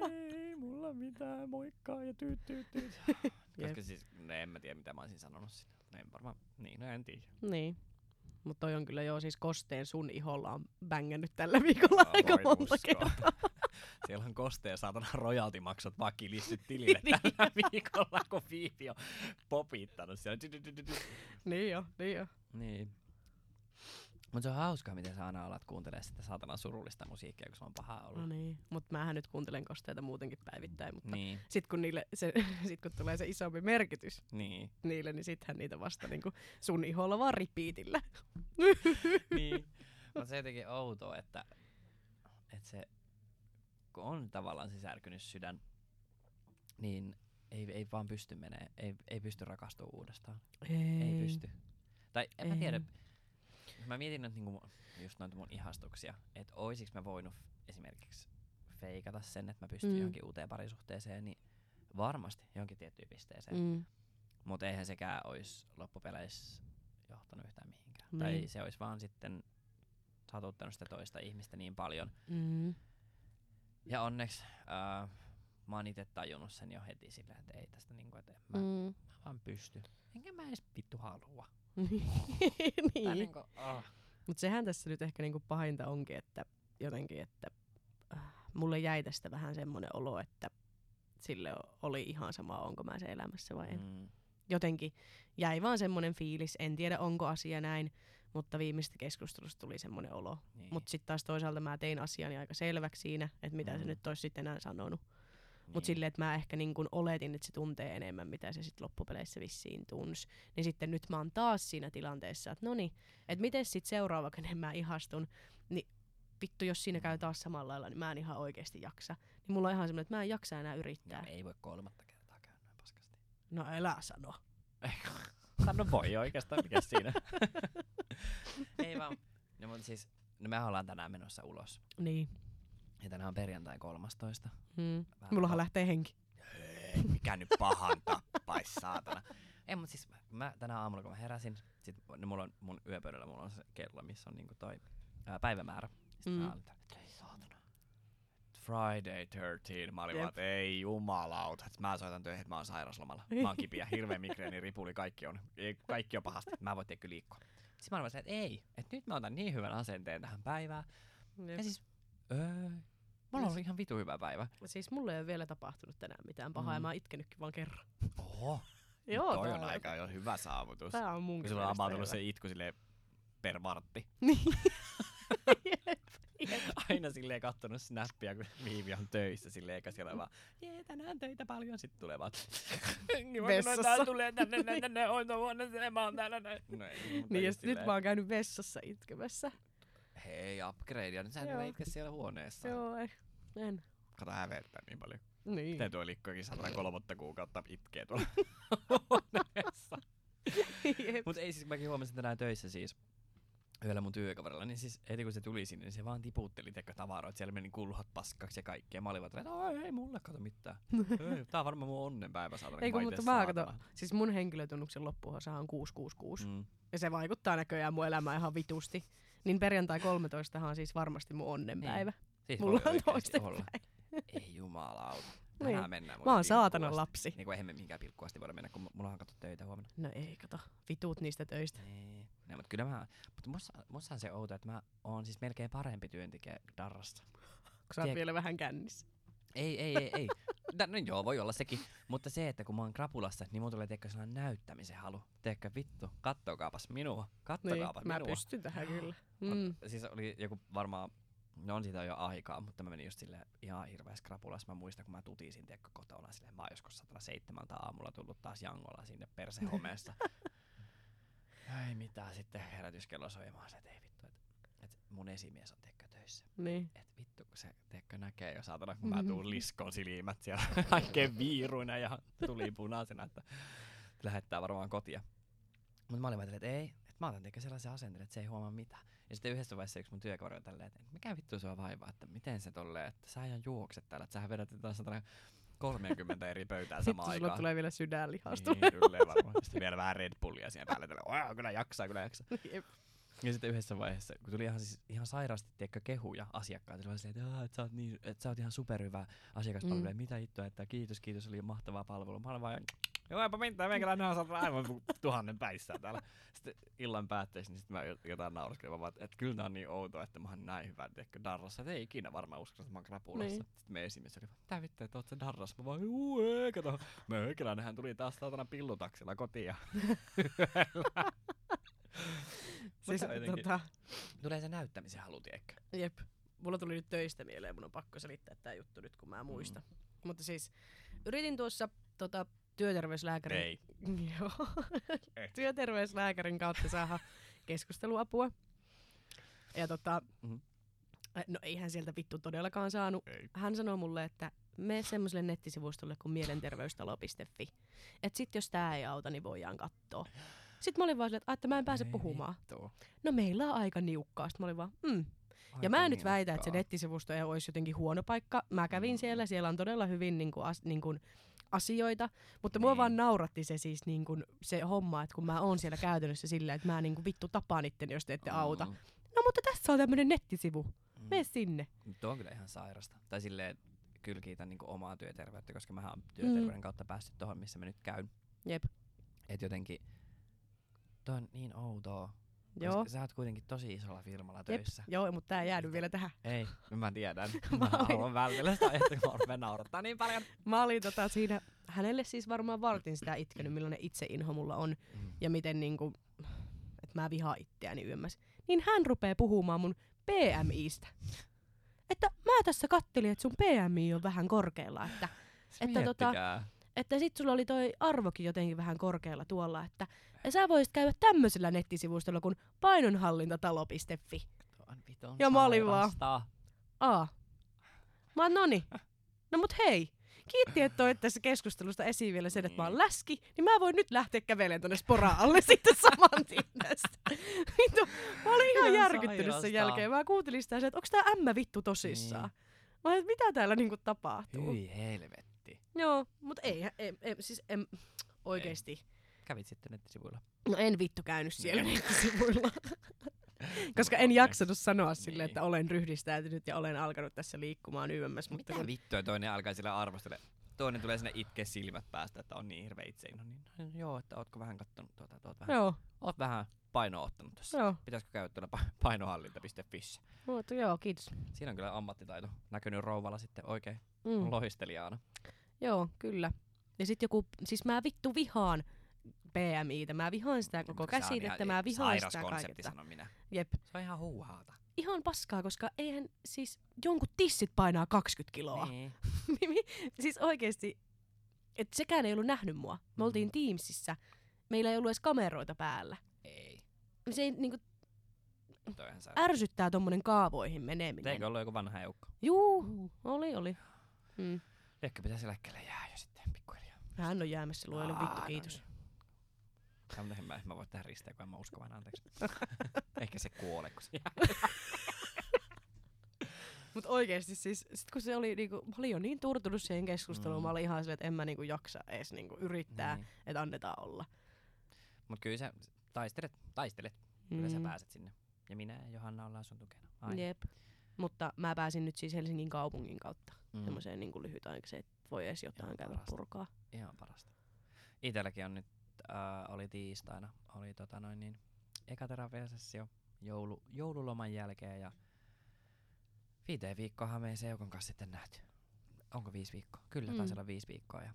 vaan, *laughs* ei mulla mitään, moikka ja tyyt tyyt tyyt. *laughs* Koska siis, no en mä tiedä mitä mä olisin sanonut sinne. No en varmaan, niin, no en tiedä. Niin. Mutta toi on kyllä joo, siis kosteen sun iholla on bängännyt tällä viikolla Aa, aika monta uskoa. kertaa. *laughs* Siellä on kosteen saatana royaltimaksut vaan kilissyt tilille tällä viikolla, kun Fiipi on popittanut siellä. Niin jo, niin jo. Niin. Mutta se on hauskaa, miten sä aina alat kuuntelemaan sitä saatana surullista musiikkia, kun sulla on paha olla. No niin. Mut mähän nyt kuuntelen kosteita muutenkin päivittäin, mutta Niin, sit kun, niille, se, *laughs* sit kun tulee se isompi merkitys niin, niille, niin sittenhän niitä vasta niinku sun iholla vaan ripiitillä. *laughs* niin. Mutta se jotenkin outoa, että, että se, kun on tavallaan se särkynyt sydän, niin ei, ei vaan pysty menee, ei, ei pysty rakastumaan uudestaan. Ei, Ei pysty. Tai en mä tiedä, mä mietin nyt niinku just noita mun ihastuksia, että oisiks mä voinut esimerkiksi feikata sen, että mä pystyn Mm. mm. johonkin uuteen parisuhteeseen, niin varmasti johonkin tiettyyn pisteeseen. Mm. Mm. Mutta eihän sekään olisi loppupeleissä johtanut yhtään mihinkään. Niin. Tai se olisi vaan sitten satuttanut sitä toista ihmistä niin paljon. Mm. Ja onneksi äh, mä oon itse tajunnut sen jo heti sillä, että ei tästä niinku, että mä, mm. Vaan pysty. Enkä mä edes vittu halua. Tai *laughs* niin. niinku, ah. Mut sehän tässä nyt ehkä niinku pahinta onkin, että jotenkin, että äh, mulle jäi tästä vähän semmoinen olo, että sille oli ihan sama, onko mä se elämässä vai en. Mm. Jotenkin jäi vaan semmoinen fiilis, en tiedä onko asia näin, mutta viimeistä keskustelusta tuli semmoinen olo. Niin. Mutta sitten taas toisaalta mä tein asiani aika selväksi siinä, että mitä se Mm. nyt olisi sitten enää sanonut. Mutta Niin. silleen, että mä ehkä niin kun oletin, että se tuntee enemmän, mitä se sitten loppupeleissä vissiin tunsi. Niin sitten nyt mä oon taas siinä tilanteessa, että no niin, että miten sitten seuraava, kenen mä ihastun, niin vittu, jos siinä käy taas samalla lailla, niin mä en ihan oikeasti jaksa. Niin mulla on ihan semmoinen, että mä en jaksa enää yrittää. No, ei voi kolmatta kertaa käydä noin paskasti. No älä sano. *laughs* Sano voi oikeastaan, mikä siinä. *laughs* ei vaan. No, mutta siis, no me ollaan tänään menossa ulos. Niin. Ja tänään on perjantai 13. Hmm. Vähän Mullahan lähtee henki. Ei, mikä nyt pahan tappais, saatana. Ei, mutta siis mä tänä aamulla kun mä heräsin, sit no, mulla on mun yöpöydällä mulla on se kello, missä on niinku toi ää, päivämäärä. Sitten Mm. mä olin, että ei saatana. Friday 13. Mä olin Jep. vaan, että ei jumalauta. että Mä soitan töihin, että mä oon sairaslomalla. Mä oon kipiä, hirveä migreeni, ripuli, kaikki on, ei, kaikki on pahasti. Mä en voi tehdä liikkua. Sitten mä olin että ei, että nyt mä otan niin hyvän asenteen tähän päivään. Ja siis, öö, mulla on ollut ihan vitu hyvä päivä. Siis mulle ei ole vielä tapahtunut tänään mitään pahaa, mm. ja mä oon itkenytkin vaan kerran. Oho, *laughs* Joo, toi on aika jo hyvä saavutus. Tää on mun sulla on hyvä. se itku silleen per vartti. *laughs* Niin. Jep, jep. Aina silleen kattonut snappia, kun Viivi on töissä silleen, eikä siellä vaan, jee, tänään töitä paljon, sit tulee vaan, *laughs* "Kiva, kun Vessassa. tää tulee tänne, tänne, tänne, hoitohuoneeseen, mä oon täällä näin. No ei, Niin, ja nyt mä oon käynyt vessassa itkemässä. Hei, upgrade, nyt sä Joo. nyt itke siellä huoneessa. Joo, ei. En. Kato hävettää niin paljon. Niin. Miten tuo likkoikin 103 kuukautta itkee tuolla huoneessa. Jep. Mut ei siis, mäkin huomasin tänään töissä siis yhdellä mun työkaverilla, niin siis heti kun se tuli sinne, niin se vaan tiputteli teko tavaroita. Siellä meni kulhot paskaksi ja kaikkea. Mä olin vaan, että "Oi, ei mulle kato mitään. ei, tää on varmaan mun onnenpäivä saatana. Ei kun mutta mä kato, saatana. siis mun henkilötunnuksen loppuosahan on 666. Mm. Mm. Ja se vaikuttaa näköjään mun elämään ihan vitusti. Niin perjantai 13 on siis varmasti mun onnenpäivä. Siis Mulla on oikeesti toisten olla. päivä. Ei jumalauta. Niin. Tänään mennään. Mä oon saatanan pilkkuasti. lapsi. Niin kuin eihän me mihinkään pilkkuasti voida mennä, kun mulla on kato töitä huomenna. No ei kato, vitut niistä töistä. Niin. No, mutta kyllä mä, mutta musta, musta on se outo, että mä oon siis melkein parempi työntekijä Darrassa. Kun sä oot vielä vähän kännissä. Ei, ei, ei, ei. No, joo, voi olla sekin. Mutta se, että kun mä oon krapulassa, niin mun tulee teekö sellainen näyttämisen halu. Teekö vittu, kattokaapas minua, Niin, kattokaapas mä minua. pystyn tähän kyllä. Mm. Siis oli joku varmaan, no on siitä jo aikaa, mutta mä menin just silleen ihan hirveässä krapulassa. Mä muistan, kun mä tutisin tiedätkö kotona silleen, mä oon joskus 107 aamulla tullut taas Jangolla sinne persehomeessa. *laughs* ei mitään, sitten herätyskello soi, mä oon se, että ei vittu, että et mun esimies on tiedätkö töissä. Niin. Et vittu, kun se tiedätkö, näkee jo saatana, kun mä tuun liskon silmät siellä *laughs* kaikkein viiruina ja tuli punaisena, että lähettää varmaan kotia. Mutta mä olin silleen, että ei, että mä otan tiedätkö, sellaisen asenteen, että se ei huomaa mitään. Ja sitten yhdessä vaiheessa yksi mun työkaveri on tälleen, että mikä vittu sua vaivaa, että miten se tolleen, että sä ihan juokset täällä, että sähän vedät jotain satana 30 eri pöytää *laughs* samaan sulla aikaan. tulee vielä sydänlihasta. Niin, tulee varmaan. Sitten vielä vähän Red Bullia siihen päälle. Tälle, "Oi, kyllä jaksaa, kyllä jaksaa. *laughs* Jep. Ja sitten yhdessä vaiheessa, kun tuli ihan, siis, ihan sairaasti tiedätkö, kehuja asiakkailta, se oli silleen, että, "Aa, että, sä oot niin, että sä oot ihan superhyvä asiakaspalvelu. Mm. Mitä hittoa, että kiitos, kiitos, oli mahtavaa palvelua. Mä olin vaan, joo, eipä mitään, meikäläinen on saanut aivan tuhannen päissä täällä. Sitten illan päätteeksi, niin sitten mä jot- jotain nauraskelin, vaan, että, kyllä tää on niin outoa, että mä oon näin hyvä, tiedätkö, darrassa. Että ei ikinä varmaan usko, että mä oon krapulassa. Niin. Sitten me esimies oli mitä vittu, että oot sä darrassa? Mä vaan, juu, ei, kato. Meikäläinenhän tuli taas saatana pillutaksilla kotiin. ja *laughs* Siis, tota, Tulee se näyttämisen halu, tiedätkö? jep. Mulla tuli nyt töistä mieleen, mun on pakko selittää tää juttu nyt, kun mä muistan. Mm. Mutta siis, yritin tuossa tota, työterveyslääkärin... Ei. *laughs* Joo. Työterveyslääkärin kautta saada keskusteluapua. Ja tota, Mhm. äh, no eihän sieltä vittu todellakaan saanut. Ei. Hän sanoi mulle, että mene semmoiselle nettisivustolle kuin mielenterveystalo.fi. Että sit jos tää ei auta, niin voidaan katsoa. Sitten mä olin vaan silleen, että, "Ai, että mä en pääse Ei puhumaan. vittu. No meillä on aika niukkaa. Sitten mä olin vaan, mm. Ja Aika mä en nyt väitä, että se niukkaa. nettisivusto ei olisi jotenkin huono paikka. Mä kävin Mm. siellä, siellä on todella hyvin niin kuin, as, niin kuin, asioita, mutta mua Niin. vaan nauratti se siis niin kuin, se homma, että kun mä oon siellä käytännössä silleen, että mä niin kuin, vittu tapaan itteni, jos te ette auta. Mm. No mutta tässä on tämmönen nettisivu, Mm. mene sinne. Tuo on kyllä ihan sairasta. Tai silleen, kyllä kiitän niinku omaa työterveyttä, koska mä oon työterveyden kautta päässyt tuohon, missä mä nyt käyn. Jep, Et jotenkin, toi on niin outoa. joo. Sä oot kuitenkin tosi isolla firmalla Jep. töissä. Joo, mutta tää ei jäänyt vielä tähän. Ei, mä tiedän. *laughs* Mä mä olin- haluan vältellä sitä ajattelua, kun mä naurattaa niin paljon. Mä olin tota siinä, hänelle siis varmaan vartin sitä itkenyt, millainen itseinho mulla on Mm. ja miten niinku, että mä vihaan itseäni yömmäs. Niin hän rupeaa puhumaan mun PMIstä. Että mä tässä kattelin, että sun PMI on vähän korkealla, että Että tota- että sit sulla oli toi arvokin jotenkin vähän korkealla tuolla, että ja sä voisit käydä tämmöisellä nettisivustolla kuin painonhallintatalo.fi. Ja mä olin vaan- Aa. Mä oon, noni. No mut hei, kiitti, että toit tässä keskustelusta esiin vielä sen, että mä oon läski, niin mä voin nyt lähteä kävelemään tonne sporaan alle sitten saman tien tästä. *laughs* Vittu, mä olin ihan järkyttynyt sen jälkeen. Mä kuuntelin sitä, että onko tää ämmä vittu tosissaan. Mä olin, että mitä täällä niinku tapahtuu. Hyi helvetti. Joo, mut ei, ei, ei siis en, oikeesti. Kävit sitten nettisivuilla. No en vittu käynyt siellä Niin. nettisivuilla. *laughs* Koska en jaksanut sanoa silleen, Niin. että olen ryhdistäytynyt ja olen alkanut tässä liikkumaan YMS. Mutta Mitä kun, vittua toinen alkaa sillä arvostella. Toinen tulee sinne itkeä silmät päästä, että on niin hirveä itseino. Niin, no, joo, että ootko vähän kattonut tuota, oot vähän, joo, oot vähän painoa ottanut tossa. joo, Pitäisikö käydä tuolla pa- *laughs* painohallinta.fissä? mutta joo, kiitos. Siinä on kyllä ammattitaito näkynyt rouvalla sitten oikein Mm. mm. loistelijana. Joo, kyllä. Ja sit joku, siis mä vittu vihaan PMItä, mä vihaan sitä koko käsitettä, mä vihaan sitä konsepti, kaiketta. sanon minä. Jep. Se on ihan huuhaata. Ihan paskaa, koska eihän siis jonkun tissit painaa 20 kiloa. Niin. *laughs* siis oikeesti, että sekään ei ollut nähnyt mua. Me oltiin Mhm. Teamsissa, meillä ei ollut edes kameroita päällä. Ei. Se ei, niinku, ärsyttää tommonen kaavoihin meneminen. Eikö ollut joku vanha eukko? Juu, oli, oli. Mm. Ehkä pitäisi eläkkeelle jää jo sitten pikkuhiljaa. Hän on jäämässä luojalle, vittu no kiitos. niin. Mutta en mä, mä voi tehdä risteä, kun en mä usko vaan anteeksi. *laughs* Ehkä se kuolee, kun se jää. *laughs* Mut oikeesti siis, sit kun se oli niinku, mä olin jo niin turtunut siihen keskusteluun, Mm. mä olin ihan silleen, että en mä niinku jaksa edes niinku yrittää, Niin. että annetaan olla. Mut kyllä sä taistelet, taistelet. Kyllä sä Mm. pääset sinne. Ja minä ja Johanna ollaan sun tukena. Aina. Jep. Mutta mä pääsin nyt siis Helsingin kaupungin kautta Mm. semmoiseen niinku lyhytaikaiseen, että voi edes jotain Ihan käydä parasta. purkaa. Ihan parasta. Itelläkin on nyt, äh, oli tiistaina, oli tota noin niin, eka terapiasessio joulu, joululoman jälkeen ja viiteen viikkoahan me ei Seukon kanssa sitten nähty. Onko viisi viikkoa? Kyllä, mm. taisi olla viisi viikkoa. Ja,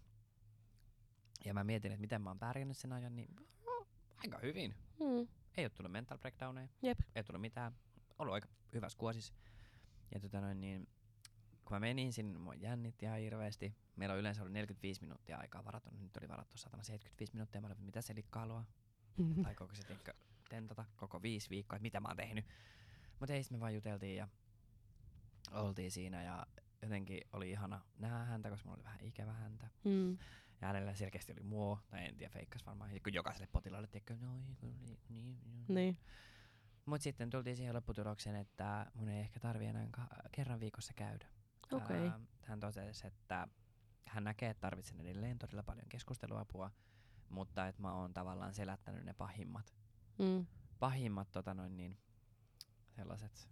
ja mä mietin, että miten mä oon pärjännyt sen ajan, niin no, aika hyvin. Mm. Ei ole tullut mental breakdowneja. Jep. Ei tullut mitään. Ollut aika hyvässä kuosissa. Ja tota noin, niin, kun mä menin sinne, mua jännitti ihan hirveästi. Meillä on yleensä ollut 45 minuuttia aikaa varattu. Nyt oli varattu satana 75 minuuttia. Mä olin, mitä se likka haluaa? *laughs* Tai koko se tentata koko viisi viikkoa, että mitä mä oon tehnyt. Mutta ei, me vaan juteltiin ja oltiin siinä ja jotenkin oli ihana nähdä häntä, koska mulla oli vähän ikävä häntä. Mm. Ja hänellä selkeästi oli muo, tai en tiedä, feikkas varmaan. Kun jokaiselle potilaalle, tiedätkö, no, niin, niin, niin, niin. Niin. Mut sitten tultiin siihen lopputulokseen, että mun ei ehkä tarvi enää kerran viikossa käydä. Okei. Ää, hän totesi, että hän näkee, että tarvitsen edelleen todella paljon keskusteluapua, mutta että mä oon tavallaan selättänyt ne pahimmat, Mm. pahimmat tota noin niin, sellaiset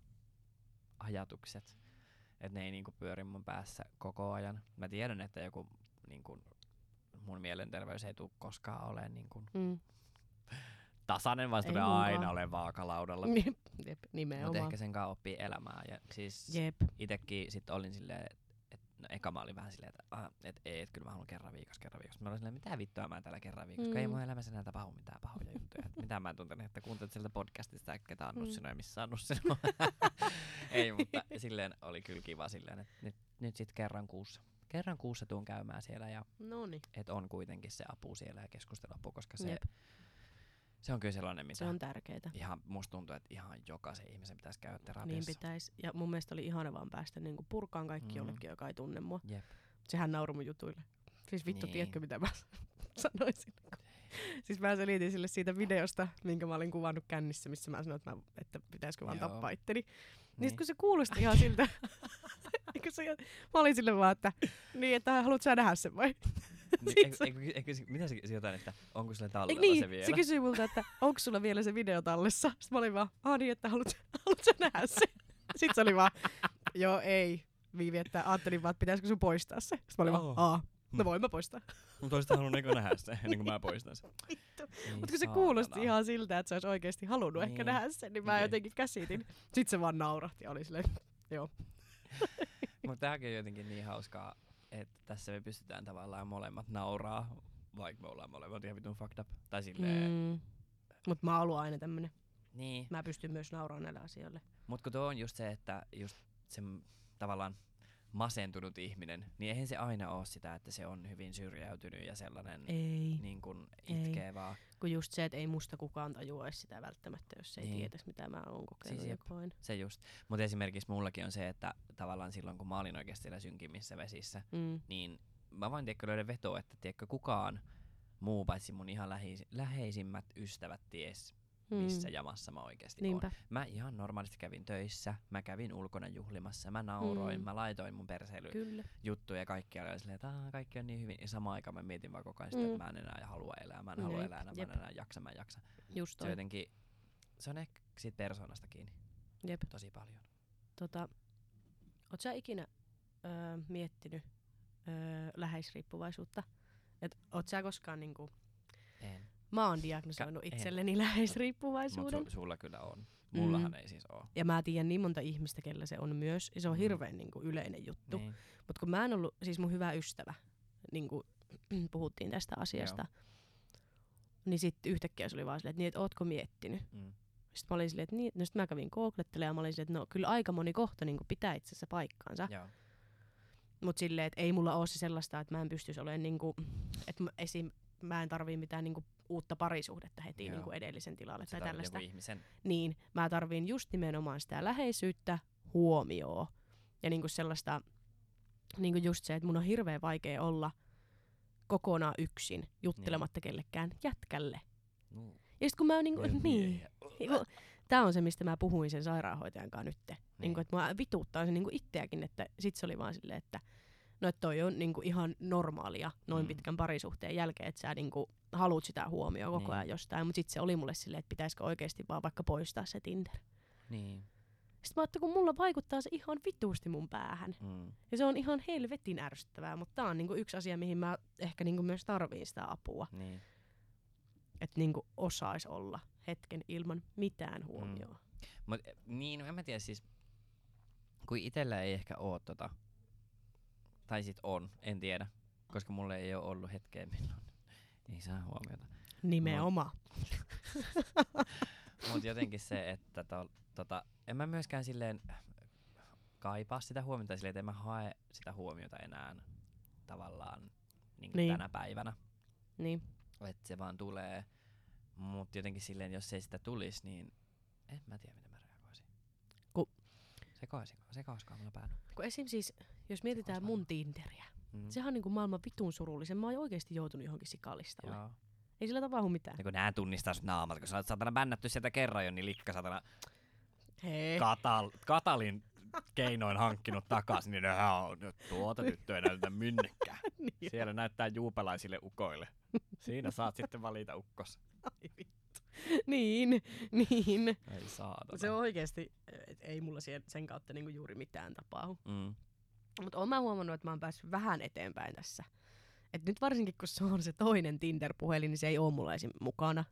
ajatukset, että ne ei niinku pyöri mun päässä koko ajan. Mä tiedän, että joku niinku, mun mielenterveys ei tule koskaan ole niinku Mm. Tasainen, vaan se tulee aina ole vaakalaudalla. Jep, Jep, Mutta nimenomaan. ehkä sen kanssa oppii elämää. Ja siis Jep. itekin sit olin silleen, että et, no eka mä olin vähän silleen, että ah, et, ei, et kyllä mä haluan kerran viikossa, kerran viikossa. Mä olin silleen, mitä vittua mä täällä kerran viikossa, mm. kun ei mun elämässä enää tapahdu mitään pahoja juttuja. Et mitä mä tunten, että kuuntelet sieltä podcastista, että ketä on Mm. nussinut ja missä on nussinut. *laughs* ei, mutta silleen oli kyllä kiva silleen, että nyt, nyt sit kerran kuussa. Kerran kuussa tuun käymään siellä ja Noniin. et on kuitenkin se apu siellä ja keskusteluapu, koska se, Jep. Se on kyllä sellainen, mitä Se on tärkeetä. ihan musta tuntuu, että ihan jokaisen ihmisen pitäisi käydä Niin terapiassa. pitäisi. Ja mun mielestä oli ihana vaan päästä niinku purkaan kaikki Mm. jollekin, joka ei tunne mua. Jep. Sehän naurui mun jutuille. Siis vittu, Niin. tiedätkö mitä mä *laughs* sanoisin? Siis mä selitin sille siitä videosta, minkä mä olin kuvannut kännissä, missä mä sanoin, että, mä, että pitäisikö vaan Joo. tappaa itteni. Niin, niin. kun se kuulosti ihan siltä, *laughs* se, mä olin sille vaan, että niin, että haluat sä nähdä sen vai? Niin, Sit eikö, se- eikö, eikö, se- mitä se se jotain, että onko sille Eik tallella niin, se vielä? se kysyi multa, että onko sulla vielä se video tallessa. Sitten mä olin vaan, ah niin, että haluat, *laughs* haluat sä nähdä sen? Sitten se oli vaan, joo ei, Viivi, että ajattelin vaan, että pitäisikö sun poistaa se. Sitten mä olin Oh. vaan, aa, no voin mä poistaa. Mutta olisit halunnut niinku nähdä se ennen kuin mä poistan sen. *laughs* Mutta kun se kuulosti ihan siltä, että se olisi oikeasti halunnut ehkä Niin. nähdä sen, niin mä Niin. jotenkin käsitin. Sitten se vaan naurahti ja oli silleen, joo. *laughs* Mutta tämäkin on jotenkin niin hauskaa, että tässä me pystytään tavallaan molemmat nauraa, vaikka me ollaan molemmat ihan vitun fucked up. Tai silleen, mm. Mutta mä oon ollut aina tämmönen. niin. Mä pystyn myös nauraamaan näille asioille. Mut kun tuo on just se, että just se tavallaan masentunut ihminen, niin eihän se aina ole sitä, että se on hyvin syrjäytynyt ja sellainen Ei. niin kuin Ei. itkee vaan. Kun just se, että ei musta kukaan tajuaisi sitä välttämättä, jos ei Niin. tietäisi, mitä mä oon kokenut Siis ja koen. Se just. Mutta esimerkiksi mullakin on se, että tavallaan silloin kun mä olin oikeasti siellä synkimmissä vesissä, Mm. niin mä vain tiedätkö löydän vetoa, että tiedätkö kukaan muu paitsi mun ihan läheis- läheisimmät ystävät ties, missä Mm. jamassa mä oikeasti Niinpä. oon. Mä ihan normaalisti kävin töissä, mä kävin ulkona juhlimassa, mä nauroin, Mm. mä laitoin mun perseilyjuttuja ja kaikki oli silleen, että "Aa, kaikki on niin hyvin. Ja samaan aikaan mä mietin vaan koko ajan sitä, Mm. että mä en enää halua elää, mä en halua Jep, elää enää, mä en enää jaksa, mä en jaksa. Just Se on jotenkin, se on ehkä siitä persoonasta kiinni Jep. tosi paljon. Tota, oot sä ikinä öö, miettinyt öö, läheisriippuvaisuutta? Et oot sä koskaan niinku, En. Mä oon diagnosoinut Ka- en. itselleni *laughs* läheisriippuvaisuuden. Mutta su- sulla kyllä on. Mullahan Mm. ei siis oo. Ja mä tiedän niin monta ihmistä, kellä se on myös. Ja se on Mm. hirveän niinku, yleinen juttu. Niin. Mutta kun mä en ollut, siis mun hyvä ystävä, niin kuin *clears throat* puhuttiin tästä asiasta, niin sitten yhtäkkiä se oli vaan silleen, että, niin, ootko miettinyt? Mm. Sitten mä olin silleen, että niin, no sit mä kävin googlettelemaan ja mä olin silleen, että no kyllä aika moni kohta niin pitää itse asiassa paikkaansa. Joo. Mutta silleen, että ei mulla ole se sellaista, että mä en pystyisi olemaan niinku, että mä, esim, mä en tarvii mitään niinku uutta parisuhdetta heti Joo. niinku edellisen tilalle tai tällaista. ihmisen. Niin, mä tarviin just nimenomaan sitä läheisyyttä, huomioon ja niinku sellaista, niinku just se, että mun on hirveän vaikea olla kokonaan yksin juttelematta kellekään jätkälle. No. Ja sit kun mä oon niinku, niin, Miehiä. niinku, tää on se, mistä mä puhuin sen sairaanhoitajan kanssa nyt. Niin. Niin. Niinku, että mua vituuttaa se niinku itseäkin, että sit se oli vaan silleen, että no et toi on niinku ihan normaalia noin Mm. pitkän parisuhteen jälkeen, että sä niinku haluut sitä huomioon koko Niin. ajan jostain, mutta sit se oli mulle silleen, että pitäisikö oikeasti vaan vaikka poistaa se Tinder. Niin. Sitten mä ajattelin, kun mulla vaikuttaa se ihan vituusti mun päähän. Mm. Ja se on ihan helvetin ärsyttävää, mutta tää on niinku yksi asia, mihin mä ehkä niinku myös tarviin sitä apua. Niin. Että niinku osais olla hetken ilman mitään huomioon. Mut, eh, niin, no en mä tiedä siis, kun itellä ei ehkä oo tota, tai sit on, en tiedä, koska mulle ei ole ollut hetkeä milloin ei saa huomiota. Nimenomaan. Mut jotenkin se, että to, tota, en mä myöskään silleen kaipaa sitä huomiota silleen, että en mä hae sitä huomiota enää tavallaan niin Niin. niin. tänä päivänä. Niin. Että se vaan tulee, mut jotenkin silleen, jos ei sitä tulisi, niin en mä tiedä, miten mä reagoisin. Ku- Sekoisin, sekoiskaan mulla päällä. Kun esim. siis, jos mietitään mun Tinderiä, Mm. sehän on niinku maailman vitun surullisen. Mä oon oikeesti joutunut johonkin sikalistalle. Joo. Ei sillä tapahdu mitään. Ja kun nää tunnistaa sut naamalta, kun sä oot satana bännätty sieltä kerran jo, niin likka satana Hei. Katal, Katalin keinoin hankkinut takaisin, niin nehän on nyt tuota tyttöä ei näytetä minnekään. *laughs* niin. Siellä näyttää juupelaisille ukoille. Siinä saat sitten valita ukkos. Ai vittu. *laughs* niin, niin. Ei saatana. Se on oikeesti, et ei mulla sie- sen kautta niinku juuri mitään tapahdu. Mm. Mutta oon mä huomannut, että mä oon päässyt vähän eteenpäin tässä. Et nyt varsinkin, kun se on se toinen Tinder-puhelin, niin se ei oo mulla esim. mukana.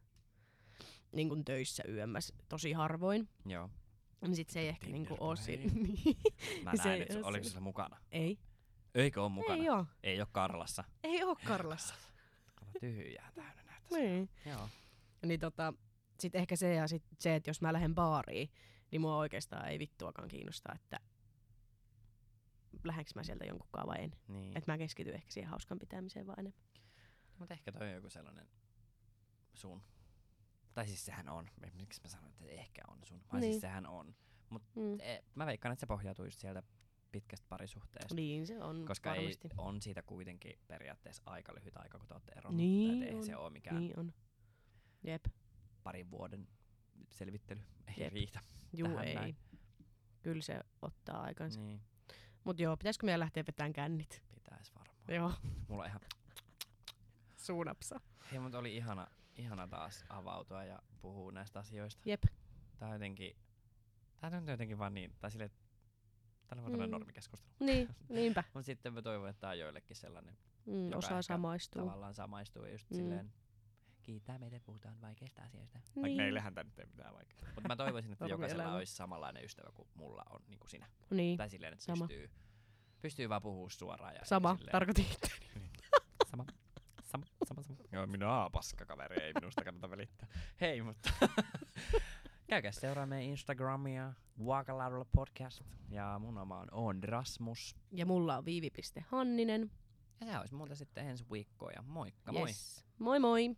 Niin kuin töissä yömmäs tosi harvoin. Joo. Niin sit se ei ehkä niinku oo siinä. *laughs* Mä Se ei että oo oliko siinä. se mukana. ei. Eikö ole mukana? Ei oo. Ei ole Karlassa. Ei oo Karlassa. Tyhjää täynnä näyttäisi. niin. Joo. Niin tota, sit ehkä se ja sit se, että jos mä lähden baariin, niin mua oikeastaan ei vittuakaan kiinnosta, että lähdenkö mä sieltä jonkunkaan vai en. Niin. Että mä keskityn ehkä siihen hauskan pitämiseen vaan enemmän. Mutta ehkä toi on joku sellainen sun. Tai siis sehän on. Miksi mä sanoin, että ehkä on sun? Vai Niin. siis sehän on. Mm. E, mä veikkaan, että se pohjautuu just sieltä pitkästä parisuhteesta. Niin se on Koska ei, on siitä kuitenkin periaatteessa aika lyhyt aika, kun te olette eronnut. Niin Et on, se ole mikään. Niin on. Jep. parin vuoden selvittely. Ei Jep. riitä. Juu ei. näin. Kyllä se ottaa aikansa. Niin, Mut joo, pitäisikö meidän lähteä vetämään kännit? pitäis varmaan. Joo. Mulla on ihan... Suunapsa. Hei, mutta oli ihana, ihana taas avautua ja puhua näistä asioista. Jep. Tää on jotenkin... Tää tuntuu jotenkin vaan niin... Tai silleen, Tällä voi olla Mm. normikeskustelu. Niin, niinpä. *laughs* Mutta sitten mä toivon, että tää on joillekin sellainen, Mm, osaa samaistua. tavallaan samaistuu just Mm. silleen, kiittää meitä, puhutaan vaikeista asioista. Niin. Niin. Vaikka meillähän tää nyt ei mitään vaikeaa. Mutta mä toivoisin, että jokaisella Normielämä. olisi samanlainen ystävä kuin mulla on niin kuin sinä. Niin, Tai silleen, että Sama. pystyy, pystyy vaan puhua suoraan. Ja sama. silleen, Tarkoitin itseäni. *laughs* sama. Sama, sama, sama. Joo, minä oon paska kaveri, ei minusta kannata välittää. Hei, mutta *laughs* Käykää seuraa meidän Instagramia, Vaakalaudella podcast. Ja mun oma on On Rasmus. Ja mulla on viivi.hanninen. Ja se olisi muuta sitten ensi viikkoa. Ja moikka moi! Yes. Moi moi!